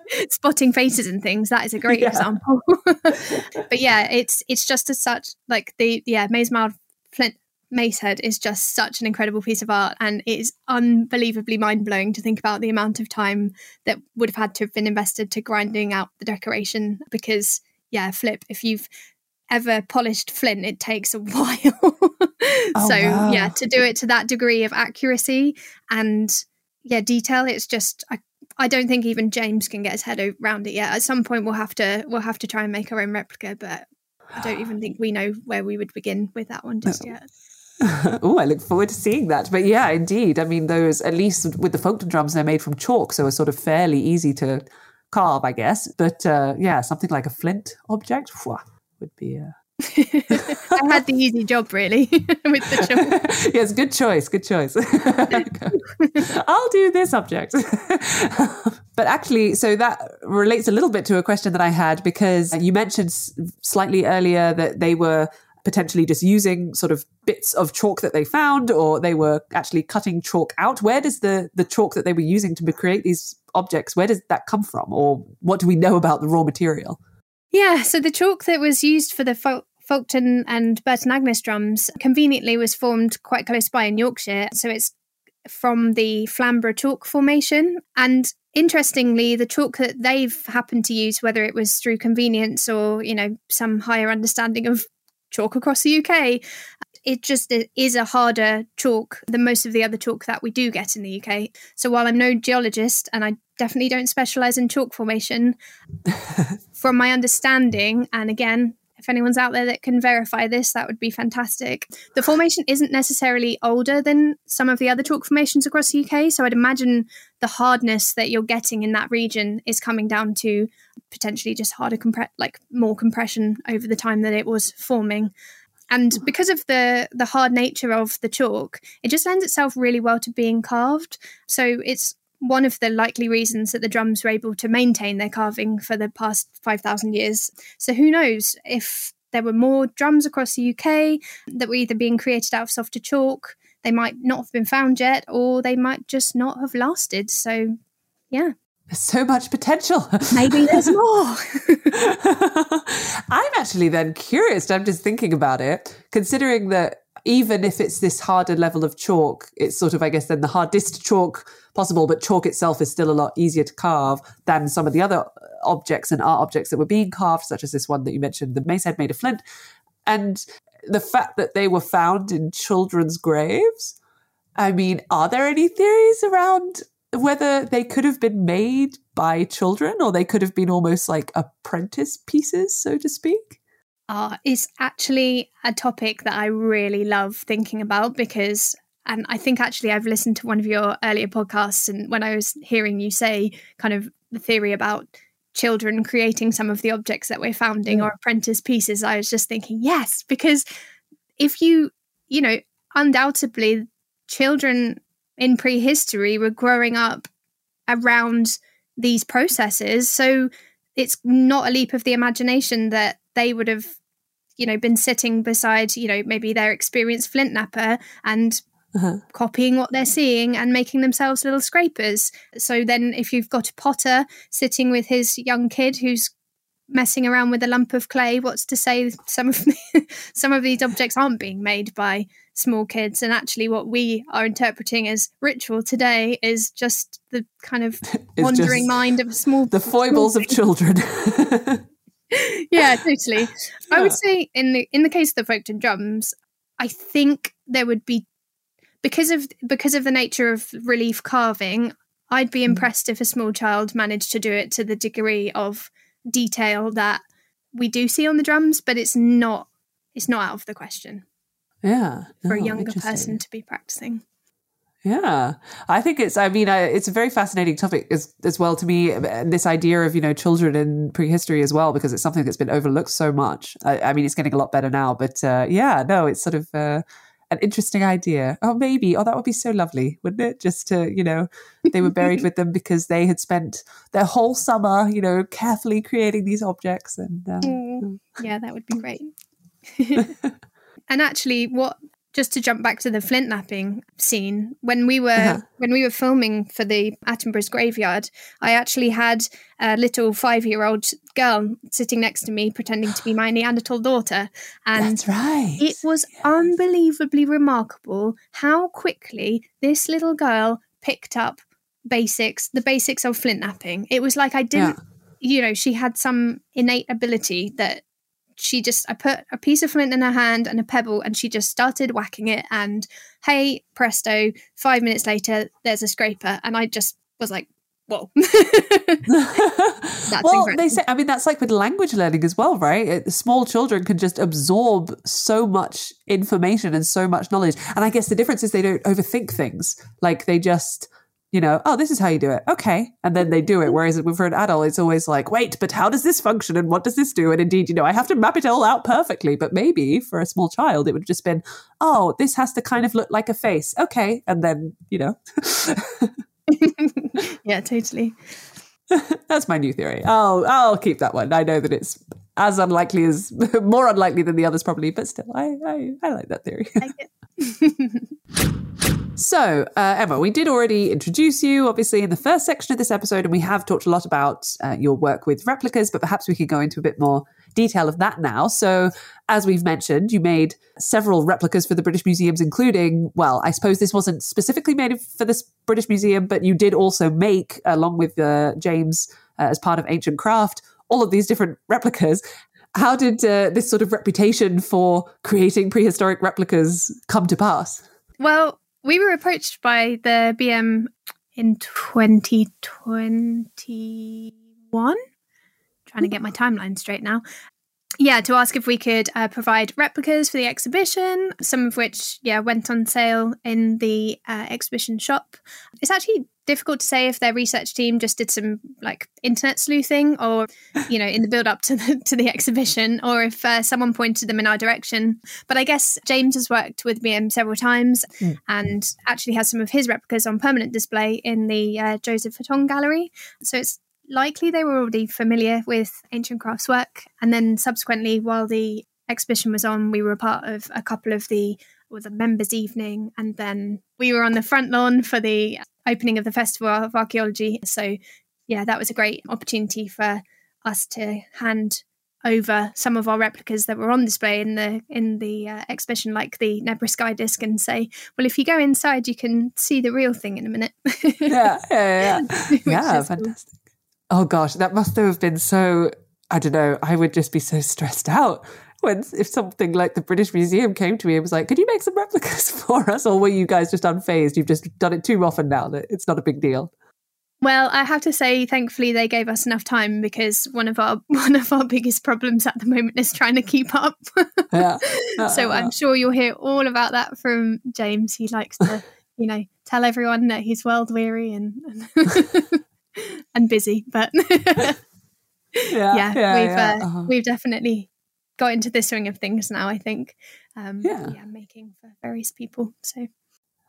spotting faces and things. That is a great Yeah. example. but yeah, it's it's just as such like the yeah Maesmor Flint Macehead is just such an incredible piece of art, and it is unbelievably mind blowing to think about the amount of time that would have had to have been invested to grinding out the decoration. Because yeah, flip if you've ever polished flint, it takes a while. Oh, so wow. yeah, to do it to that degree of accuracy and yeah detail, it's just I I don't think even James can get his head around it yet. At some point, we'll have to we'll have to try and make our own replica, but I don't even think we know where we would begin with that one just yet. oh, I look forward to seeing that. But yeah, indeed. I mean, those at least with the Folkton drums, they're made from chalk, so it's sort of fairly easy to carve, I guess. But uh, yeah, something like a flint object phew, would be. Uh... I had the easy job really with the chalk. yes, good choice. Good choice. I'll do this object. but actually, so that relates a little bit to a question that I had because you mentioned slightly earlier that they were potentially just using sort of bits of chalk that they found or they were actually cutting chalk out where does the the chalk that they were using to create these objects where does that come from or what do we know about the raw material Yeah, so the chalk that was used for the Folkton and Burton Agnes drums conveniently was formed quite close by in Yorkshire. So it's from the Flamborough chalk formation. And interestingly, the chalk that they've happened to use, whether it was through convenience or, you know, some higher understanding of chalk across the UK, it just is a harder chalk than most of the other chalk that we do get in the UK. So while I'm no geologist and I definitely don't specialize in chalk formation, from my understanding, and again, if anyone's out there that can verify this, that would be fantastic. The formation isn't necessarily older than some of the other chalk formations across the UK, so I'd imagine the hardness that you're getting in that region is coming down to potentially just harder compre- like more compression over the time that it was forming. And because of the the hard nature of the chalk, it just lends itself really well to being carved. So it's one of the likely reasons that the drums were able to maintain their carving for the past 5,000 years. So who knows if there were more drums across the UK that were either being created out of softer chalk, they might not have been found yet, or they might just not have lasted. So, yeah, there's so much potential maybe there's more. I'm actually then curious. I'm just thinking about it, considering that even if it's this harder level of chalk, it's sort of, I guess, then the hardest chalk possible, but chalk itself is still a lot easier to carve than some of the other uh, objects and art objects that were being carved, such as this one that you mentioned, the mace head made of flint. And the fact that they were found in children's graves. I mean, are there any theories around whether they could have been made by children or they could have been almost like apprentice pieces, so to speak? uh, is actually a topic that I really love thinking about because, and I think actually I've listened to one of your earlier podcasts, and when I was hearing you say kind of the theory about children creating some of the objects that we're founding or apprentice pieces, I was just thinking, yes, because if you, you know, undoubtedly children in prehistory were growing up around these processes. So it's not a leap of the imagination that they would have, you know, been sitting beside, you know, maybe their experienced flint knapper and Uh-huh. copying what they're seeing and making themselves little scrapers. So then, if you've got a potter sitting with his young kid who's messing around with a lump of clay, what's to say some of some of these objects aren't being made by small kids, and actually, what we are interpreting as ritual today is just the kind of wandering mind of a small The foibles of children. yeah, totally. I would say in the in the case of the Folkton drums, I think there would be because of because of the nature of relief carving. I'd be mm. impressed if a small child managed to do it to the degree of detail that we do see on the drums, but it's not it's not out of the question yeah. for a younger person to be practicing. Yeah, I think it's. I mean, I, it's a very fascinating topic as as well to me. This idea of you know children in prehistory as well, because it's something that's been overlooked so much. I, I mean, it's getting a lot better now, but uh, yeah, no, it's sort of uh, an interesting idea. Oh, maybe. Oh, that would be so lovely, wouldn't it? Just to you know, they were buried with them because they had spent their whole summer, you know, carefully creating these objects, and uh, Mm, yeah, that would be great. and actually, what just to jump back to the flint knapping scene, when we were Uh-huh. when we were filming for the Attenborough's graveyard, I actually had a little five year old girl sitting next to me, pretending to be my Neanderthal daughter, and that's right. it was unbelievably remarkable how quickly this little girl picked up basics, the basics of flint knapping. It was like I didn't, you know, she had some innate ability that she just, I put a piece of flint in her hand and a pebble and she just started whacking it. And hey, presto, five minutes later, there's a scraper. And I just was like, whoa. well, they say. I mean, that's like with language learning as well, right? Small children can just absorb so much information and so much knowledge. And I guess the difference is they don't overthink things. Like they just, you know, oh, this is how you do it. Okay, and then they do it. Whereas for an adult, it's always like, wait, but how does this function and what does this do? And indeed, you know, I have to map it all out perfectly. But maybe for a small child, it would have just been, oh, this has to kind of look like a face. Okay, and then you know. yeah, totally. That's my new theory. I'll I'll keep that one. I know that it's as unlikely as more unlikely than the others probably, but still, I I, I like that theory. It. so uh, Emma, we did already introduce you, obviously, in the first section of this episode, and we have talked a lot about uh, your work with replicas, but perhaps we could go into a bit more detail of that now. So, as we've mentioned, you made several replicas for the British museums, including, well, I suppose this wasn't specifically made for this British museum, but you did also make, along with uh, James uh, as part of Ancient Craft, all of these different replicas. How did uh, this sort of reputation for creating prehistoric replicas come to pass? Well, we were approached by the BM in 2021. Trying to get my timeline straight now. Yeah, to ask if we could uh, provide replicas for the exhibition, some of which, yeah, went on sale in the uh, exhibition shop. It's actually difficult to say if their research team just did some like internet sleuthing or, you know, in the build up to the, to the exhibition, or if uh, someone pointed them in our direction. But I guess James has worked with BM several times and actually has some of his replicas on permanent display in the uh, Joseph Fatton Gallery. So it's likely they were already familiar with ancient crafts work. And then subsequently, while the exhibition was on, we were a part of a couple of the or a members' evening, and then we were on the front lawn for the opening of the Festival of Archaeology. So yeah, that was a great opportunity for us to hand over some of our replicas that were on display in the in the uh, exhibition, like the Nebra Sky Disc, and say, "Well, if you go inside, you can see the real thing in a minute." yeah, yeah, yeah. Yeah is cool. fantastic. Oh gosh, that must have been so. I don't know. I would just be so stressed out when if something like the British Museum came to me and was like, "Could you make some replicas for us?" Or were you guys just unfazed? You've just done it too often now that it's not a big deal. Well, I have to say, thankfully, they gave us enough time because one of our one of our biggest problems at the moment is trying to keep up. Yeah. so I'm sure you'll hear all about that from James. He likes to, you know, tell everyone that he's world weary and and, and busy, but yeah, yeah, yeah, we've yeah. Uh, Uh-huh. we've definitely got into the swing of things now. I think, um, Yeah. yeah, making for various people. So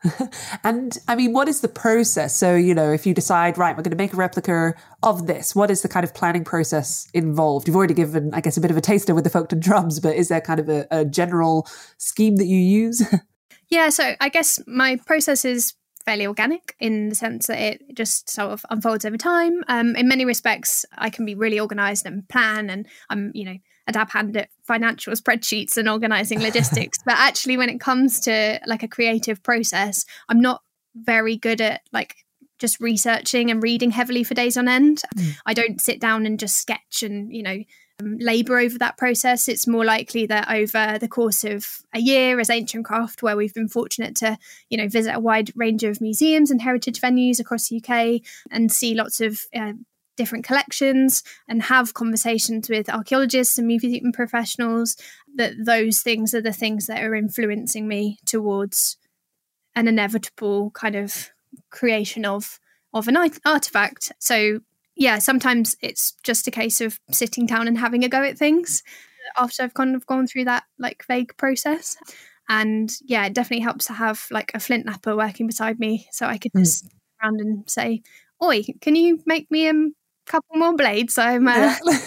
and I mean, what is the process? So, you know, if you decide, right, we're going to make a replica of this, what is the kind of planning process involved? You've already given, I guess, a bit of a taster with the Folkton drums, but is there kind of a, a general scheme that you use? yeah, so I guess my process is fairly organic in the sense that it just sort of unfolds over time. Um, in many respects, I can be really organized and plan, and I'm, you know, a dab hand at financial spreadsheets and organizing logistics. but actually, when it comes to like a creative process, I'm not very good at like just researching and reading heavily for days on end. Mm. I don't sit down and just sketch and, you know, um, labor over that process. It's more likely that over the course of a year as Ancient Craft, where we've been fortunate to, you know, visit a wide range of museums and heritage venues across the UK and see lots of uh, different collections and have conversations with archaeologists and museum professionals that those things are the things that are influencing me towards an inevitable kind of creation of of an artifact so yeah sometimes it's just a case of sitting down and having a go at things after i've kind of gone through that like vague process and yeah it definitely helps to have like a flint knapper working beside me so i could mm. just around and say oi can you make me um couple more blades. I'm uh, yeah.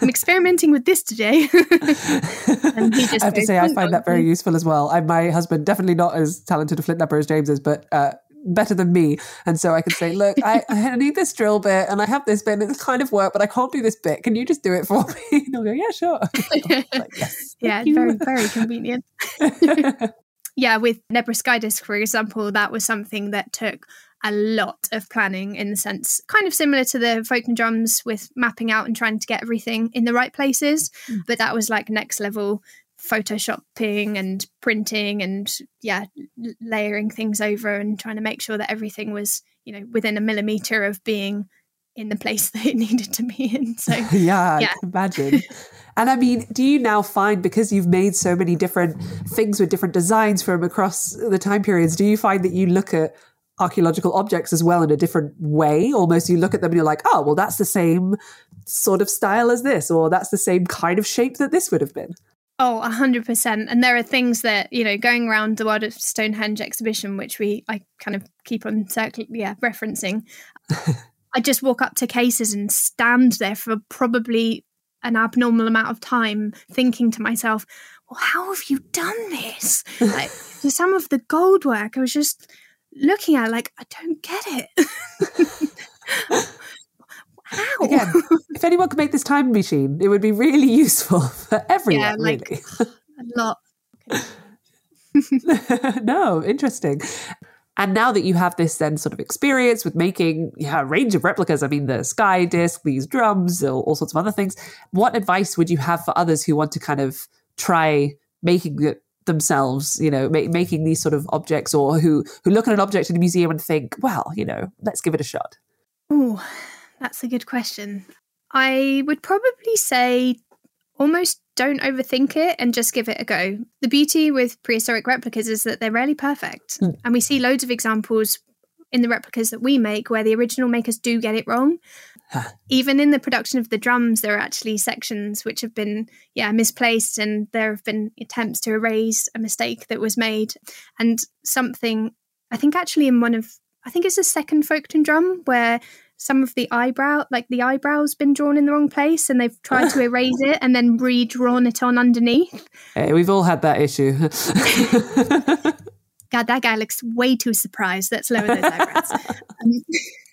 I'm experimenting with this today. I have to say, I find that very useful as well. I, my husband definitely not as talented a flint knapper as James is, but uh, better than me. And so I can say, look, I, I, need this drill bit and I have this bit and it's kind of work, but I can't do this bit. Can you just do it for me? And he'll go, yeah, sure. like, yes, yeah, very, very convenient. yeah, with Nebra Sky Disk, for example, that was something that took a lot of planning in the sense kind of similar to the Folkton drums with mapping out and trying to get everything in the right places mm. but that was like next level photoshopping and printing and yeah layering things over and trying to make sure that everything was you know within a millimeter of being in the place that it needed to be in so yeah, yeah. imagine and I mean, do you now find because you've made so many different things with different designs from across the time periods, do you find that you look at archaeological objects as well in a different way. Almost you look at them and you're like, oh, well, that's the same sort of style as this, or that's the same kind of shape that this would have been. Oh, a hundred percent. And there are things that, you know, going around the World of Stonehenge exhibition, which we I kind of keep on circling yeah, referencing. I just walk up to cases and stand there for probably an abnormal amount of time thinking to myself, well, how have you done this? like some of the gold work, I was just looking at like I don't get it. How? Again, if anyone could make this time machine, it would be really useful for everyone. Yeah, like really. a lot. no, interesting. And now that you have this then sort of experience with making yeah, a range of replicas, I mean, the sky disc, these drums, all, all sorts of other things, what advice would you have for others who want to kind of try making it themselves, you know, ma- making these sort of objects, or who who look at an object in a museum and think, well, you know, let's give it a shot? Oh, that's a good question. I would probably say almost don't overthink it and just give it a go. The beauty with prehistoric replicas is that they're rarely perfect. Mm. And we see loads of examples in the replicas that we make where the original makers do get it wrong. Even in the production of the drums, there are actually sections which have been, yeah, misplaced, and there have been attempts to erase a mistake that was made. And something, I think, actually, in one of, I think it's the second Folkton drum where some of the eyebrow, like the eyebrow's been drawn in the wrong place, and they've tried to erase it and then redrawn it on underneath. Hey, we've all had that issue. God, that guy looks way too surprised. Let's lower those eyebrows. um,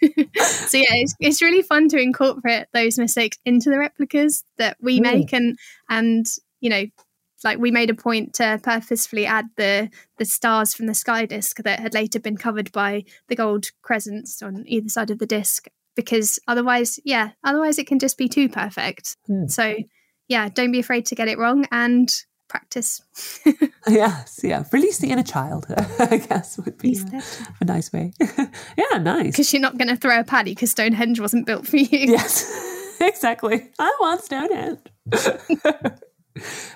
so yeah, it's, it's really fun to incorporate those mistakes into the replicas that we mm. make, and and you know, like we made a point to purposefully add the the stars from the sky disk that had later been covered by the gold crescents on either side of the disk, because otherwise, yeah, otherwise it can just be too perfect. Mm. So yeah, don't be afraid to get it wrong and practice. yes, yeah. Release the inner child, I guess, would be a, a, nice way. yeah, nice. Because you're not going to throw a paddy because Stonehenge wasn't built for you. Yes, exactly. I want Stonehenge.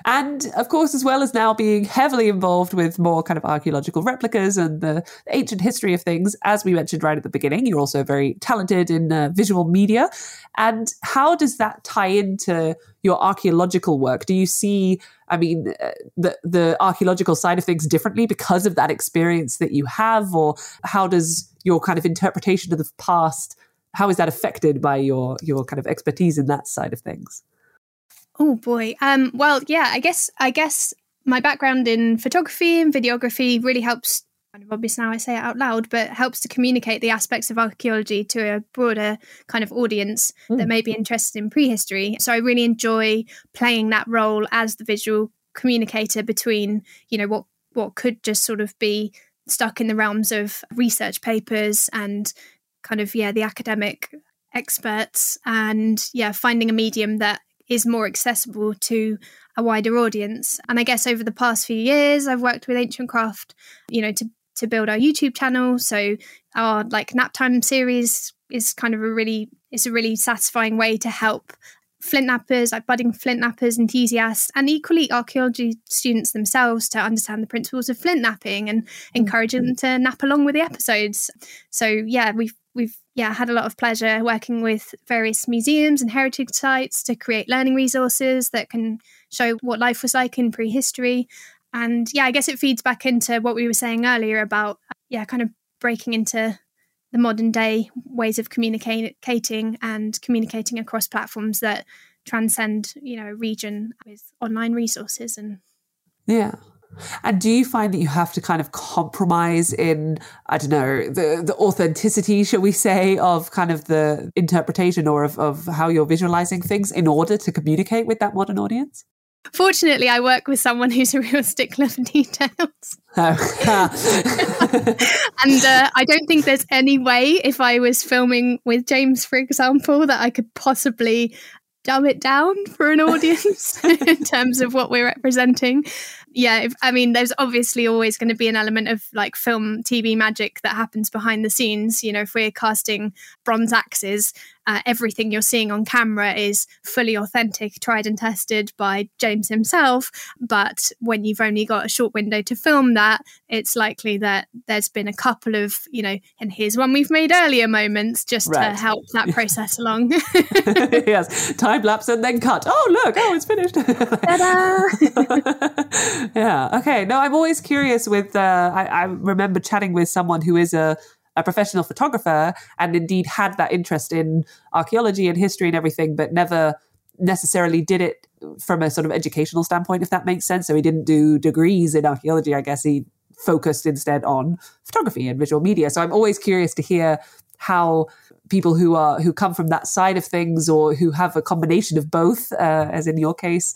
And of course, as well as now being heavily involved with more kind of archaeological replicas and the ancient history of things, as we mentioned right at the beginning, you're also very talented in uh, visual media. And how does that tie into your archaeological work? Do you see, I mean, uh, the the archaeological side of things differently because of that experience that you have, or how does your kind of interpretation of the past? How is that affected by your your kind of expertise in that side of things? Oh boy. Um, well, yeah, I guess I guess my background in photography and videography really helps. Kind of obvious now I say it out loud, but helps to communicate the aspects of archaeology to a broader kind of audience mm. that may be interested in prehistory. So I really enjoy playing that role as the visual communicator between, you know, what what could just sort of be stuck in the realms of research papers and kind of yeah the academic experts and yeah finding a medium that is more accessible to a wider audience. And I guess over the past few years, I've worked with Ancient Craft, you know, to to build our YouTube channel. So our like knap time series is kind of a really it's a really satisfying way to help flint knappers, like budding flint knappers enthusiasts, and equally archaeology students themselves to understand the principles of flint knapping and mm. encourage them to knap along with the episodes. So yeah, we've we've yeah had a lot of pleasure working with various museums and heritage sites to create learning resources that can show what life was like in prehistory. And yeah i guess it feeds back into what we were saying earlier about yeah kind of breaking into the modern day ways of communicating and communicating across platforms that transcend you know region with online resources and yeah and do you find that you have to kind of compromise in, I don't know, the, the authenticity, shall we say, of kind of the interpretation or of, of how you're visualizing things in order to communicate with that modern audience? Fortunately, I work with someone who's a real stickler for details. Oh. and uh, I don't think there's any way, if I was filming with James, for example, that I could possibly dumb it down for an audience in terms of what we're representing yeah, if, I mean, there's obviously always going to be an element of like film, TV magic that happens behind the scenes. You know, if we're casting bronze axes, uh, everything you're seeing on camera is fully authentic, tried and tested by James himself. But when you've only got a short window to film that, it's likely that there's been a couple of, you know, and here's one we've made earlier moments just right. to help that process along. yes, time lapse and then cut. Oh, look, oh, it's finished. yeah. Okay. No, I'm always curious with, uh, I, I remember chatting with someone who is a, a professional photographer and indeed had that interest in archaeology and history and everything, but never necessarily did it from a sort of educational standpoint, if that makes sense. So he didn't do degrees in archaeology. I guess he focused instead on photography and visual media. So I'm always curious to hear how people who are who come from that side of things or who have a combination of both, uh, as in your case,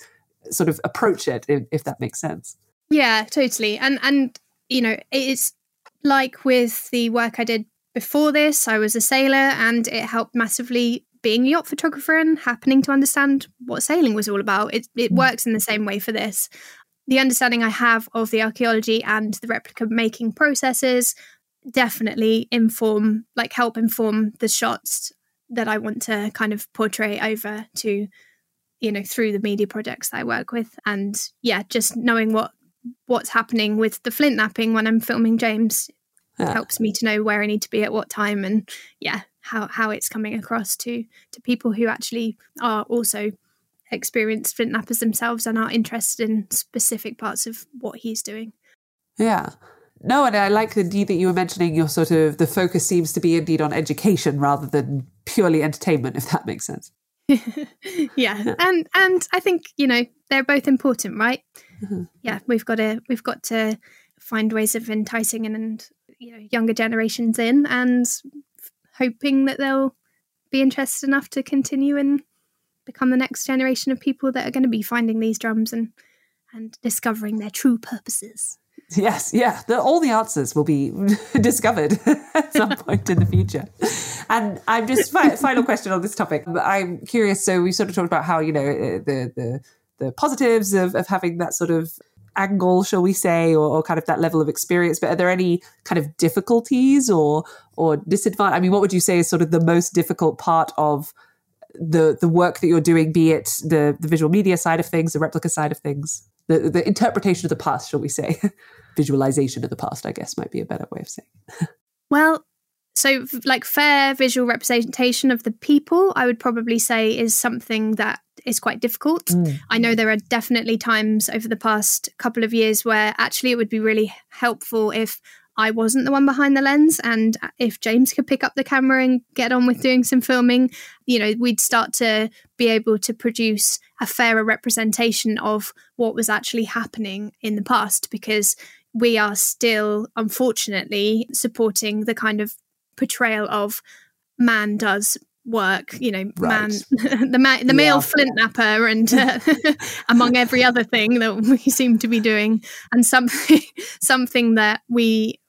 sort of approach it, if, if that makes sense. Yeah, totally. And and you know, it's like with the work I did before this, I was a sailor and it helped massively being a yacht photographer and happening to understand what sailing was all about. It, it mm. works in the same way for this. The understanding I have of the archaeology and the replica making processes definitely inform, like, help inform the shots that I want to kind of portray over to, you know, through the media projects that I work with. And yeah, just knowing what what's happening with the flint knapping when I'm filming James yeah. helps me to know where I need to be at what time and yeah, how how it's coming across to to people who actually are also experienced flint knappers themselves and are interested in specific parts of what he's doing. Yeah. No, and I like indeed that you were mentioning your sort of the focus seems to be indeed on education rather than purely entertainment, if that makes sense. yeah. and and I think you know they're both important, right? Mm-hmm. Yeah, we've got to we've got to find ways of enticing and, and you know younger generations in, and hoping that they'll be interested enough to continue and become the next generation of people that are going to be finding these drums and and discovering their true purposes. Yes, yeah. The, all the answers will be discovered at some point in the future. And I'm just final question on this topic. I'm curious. So we sort of talked about how you know uh, the the the positives of, of having that sort of angle, shall we say, or, or, kind of that level of experience. But are there any kind of difficulties or or disadvantage? I mean, what would you say is sort of the most difficult part of the the work that you're doing, be it the the visual media side of things, the replica side of things, the the interpretation of the past, shall we say, visualization of the past, I guess might be a better way of saying. Well, so like fair visual representation of the people, I would probably say is something that is quite difficult. Mm. I know there are definitely times over the past couple of years where actually it would be really helpful if I wasn't the one behind the lens and if James could pick up the camera and get on with doing some filming, you know, we'd start to be able to produce a fairer representation of what was actually happening in the past because we are still unfortunately supporting the kind of portrayal of man does work you know man the ma- the male Yeah. flint knapper and uh, among every other thing that we seem to be doing and something something that we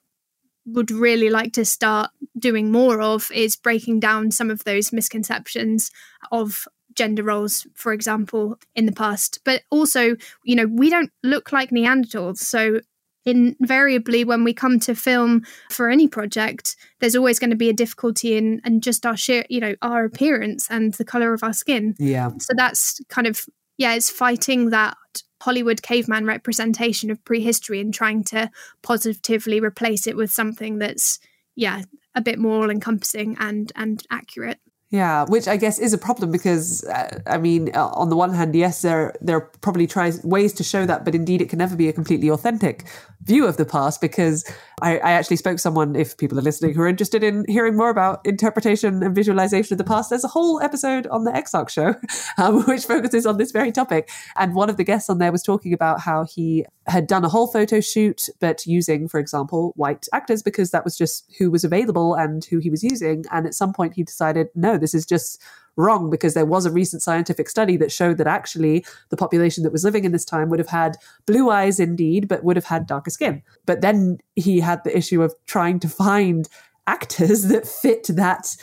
would really like to start doing more of is breaking down some of those misconceptions of gender roles for example in the past. But also you know we don't look like neanderthals. So invariably when we come to film for any project there's always going to be a difficulty in and just our sheer you know our appearance and the color of our skin. Yeah. so that's kind of yeah it's fighting that hollywood caveman representation of prehistory and trying to positively replace it with something that's yeah a bit more all encompassing and and accurate Yeah, which I guess is a problem because uh, I mean, uh, on the one hand, yes, there there are probably tries ways to show that, but indeed, it can never be a completely authentic view of the past. Because I, I actually spoke to someone, if people are listening who are interested in hearing more about interpretation and visualization of the past, there's a whole episode on the EXARC show um, which focuses on this very topic. And one of the guests on there was talking about how he had done a whole photo shoot, but using, for example, white actors because that was just who was available and who he was using. And at some point, he decided, no, this is just wrong because there was a recent scientific study that showed that actually the population that was living in this time would have had blue eyes indeed, but would have had darker skin. But then he had the issue of trying to find actors that fit that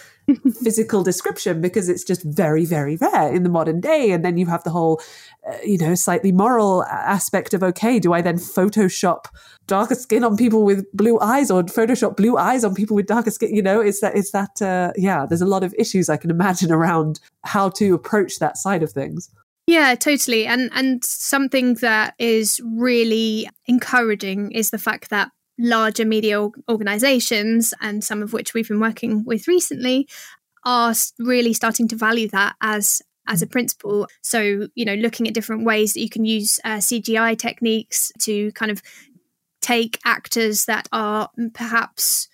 physical description because it's just very very rare in the modern day. And then you have the whole uh, you know slightly moral aspect of okay do i then photoshop darker skin on people with blue eyes or photoshop blue eyes on people with darker skin? You know it's that it's that uh, yeah there's a lot of issues i can imagine around how to approach that side of things. Yeah, totally. And and something that is really encouraging is the fact that larger media organizations and some of which we've been working with recently are really starting to value that as as a principle so you know looking at different ways that you can use uh, cgi techniques to kind of take actors that are perhaps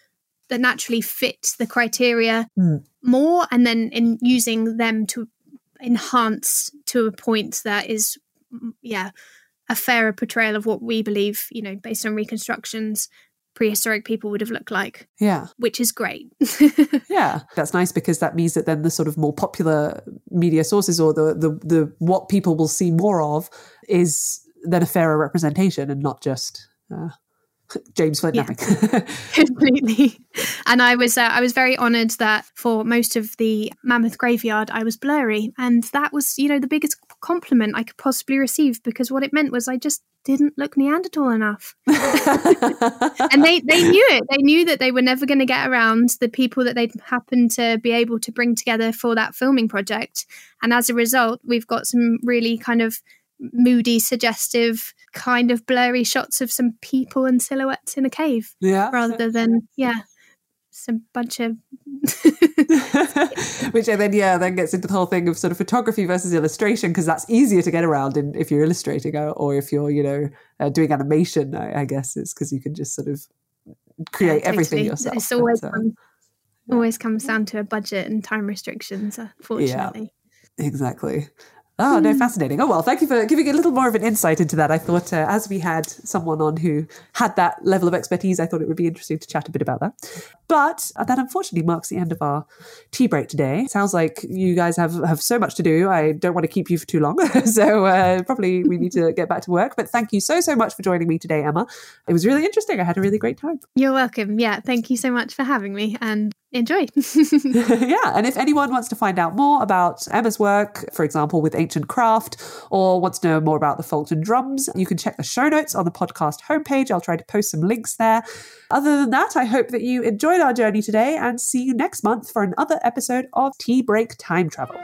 that naturally fit the criteria Mm. more and then in using them to enhance to a point that is yeah a fairer portrayal of what we believe you know based on reconstructions prehistoric people would have looked like. Yeah. Which is great. Yeah. That's nice because that means that then the sort of more popular media sources or the the, the what people will see more of is then a fairer representation and not just uh, James Flint Yeah. completely. And i was uh, i was very honored that for most of the mammoth graveyard i was blurry. And that was you know the biggest compliment i could possibly receive because what it meant was i just didn't look neanderthal enough. And they they knew it. They knew that they were never going to get around the people that they'd happened to be able to bring together for that filming project. And as a result we've got some really kind of moody suggestive kind of blurry shots of some people and silhouettes in a cave yeah. rather than yeah some bunch of Which then yeah, then gets into the whole thing of sort of photography versus illustration because that's easier to get around in, if you're illustrating or, or if you're you know uh, doing animation. I, I guess it's because you can just sort of create Yeah, everything totally. yourself. It's always But, uh, always comes down to a budget and time restrictions unfortunately Exactly. Oh, no, fascinating. Oh, well, thank you for giving a little more of an insight into that. I thought uh, as we had someone on who had that level of expertise, I thought it would be interesting to chat a bit about that. But uh, that unfortunately marks the end of our tea break today. Sounds like you guys have, have so much to do. I don't want to keep you for too long. so uh, probably we need to get back to work. But thank you so, so much for joining me today, Emma. It was really interesting. I had a really great time. you're welcome yeah thank you so much for having me and enjoy yeah, and if anyone wants to find out more about Emma's work, for example, with ancient craft, or wants to know more about the Folkton drums, you can check the show notes on the podcast homepage. I'll try to post some links there. Other than that, I hope that you enjoyed our journey today and see you next month for another episode of Tea Break Time Travel.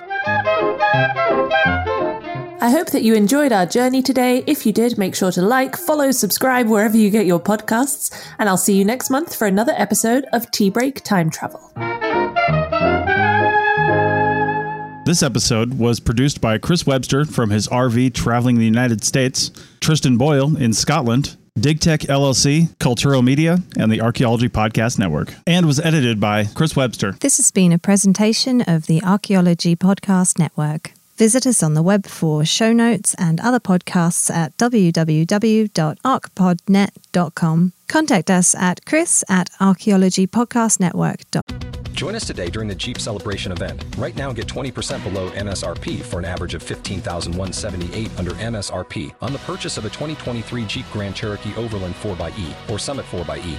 I hope that you enjoyed our journey today. If you did, make sure to like, follow, subscribe wherever you get your podcasts, and I'll see you next month for another episode of Tea Break Time Travel. This episode was produced by Chris Webster from his RV traveling the United States, Tristan Boyle in Scotland, DigTech LLC, Culturo Media, and the Archaeology Podcast Network, and was edited by Chris Webster. This has been a presentation of the Archaeology Podcast Network. Visit us on the web for show notes and other podcasts at www.archpodnet.com. Contact us at chris at archaeologypodcastnetwork.com. Join us today during the Jeep Celebration event. Right now, get 20% below MSRP for an average of 15178 under MSRP on the purchase of a 2023 Jeep Grand Cherokee Overland 4xE or Summit 4xE.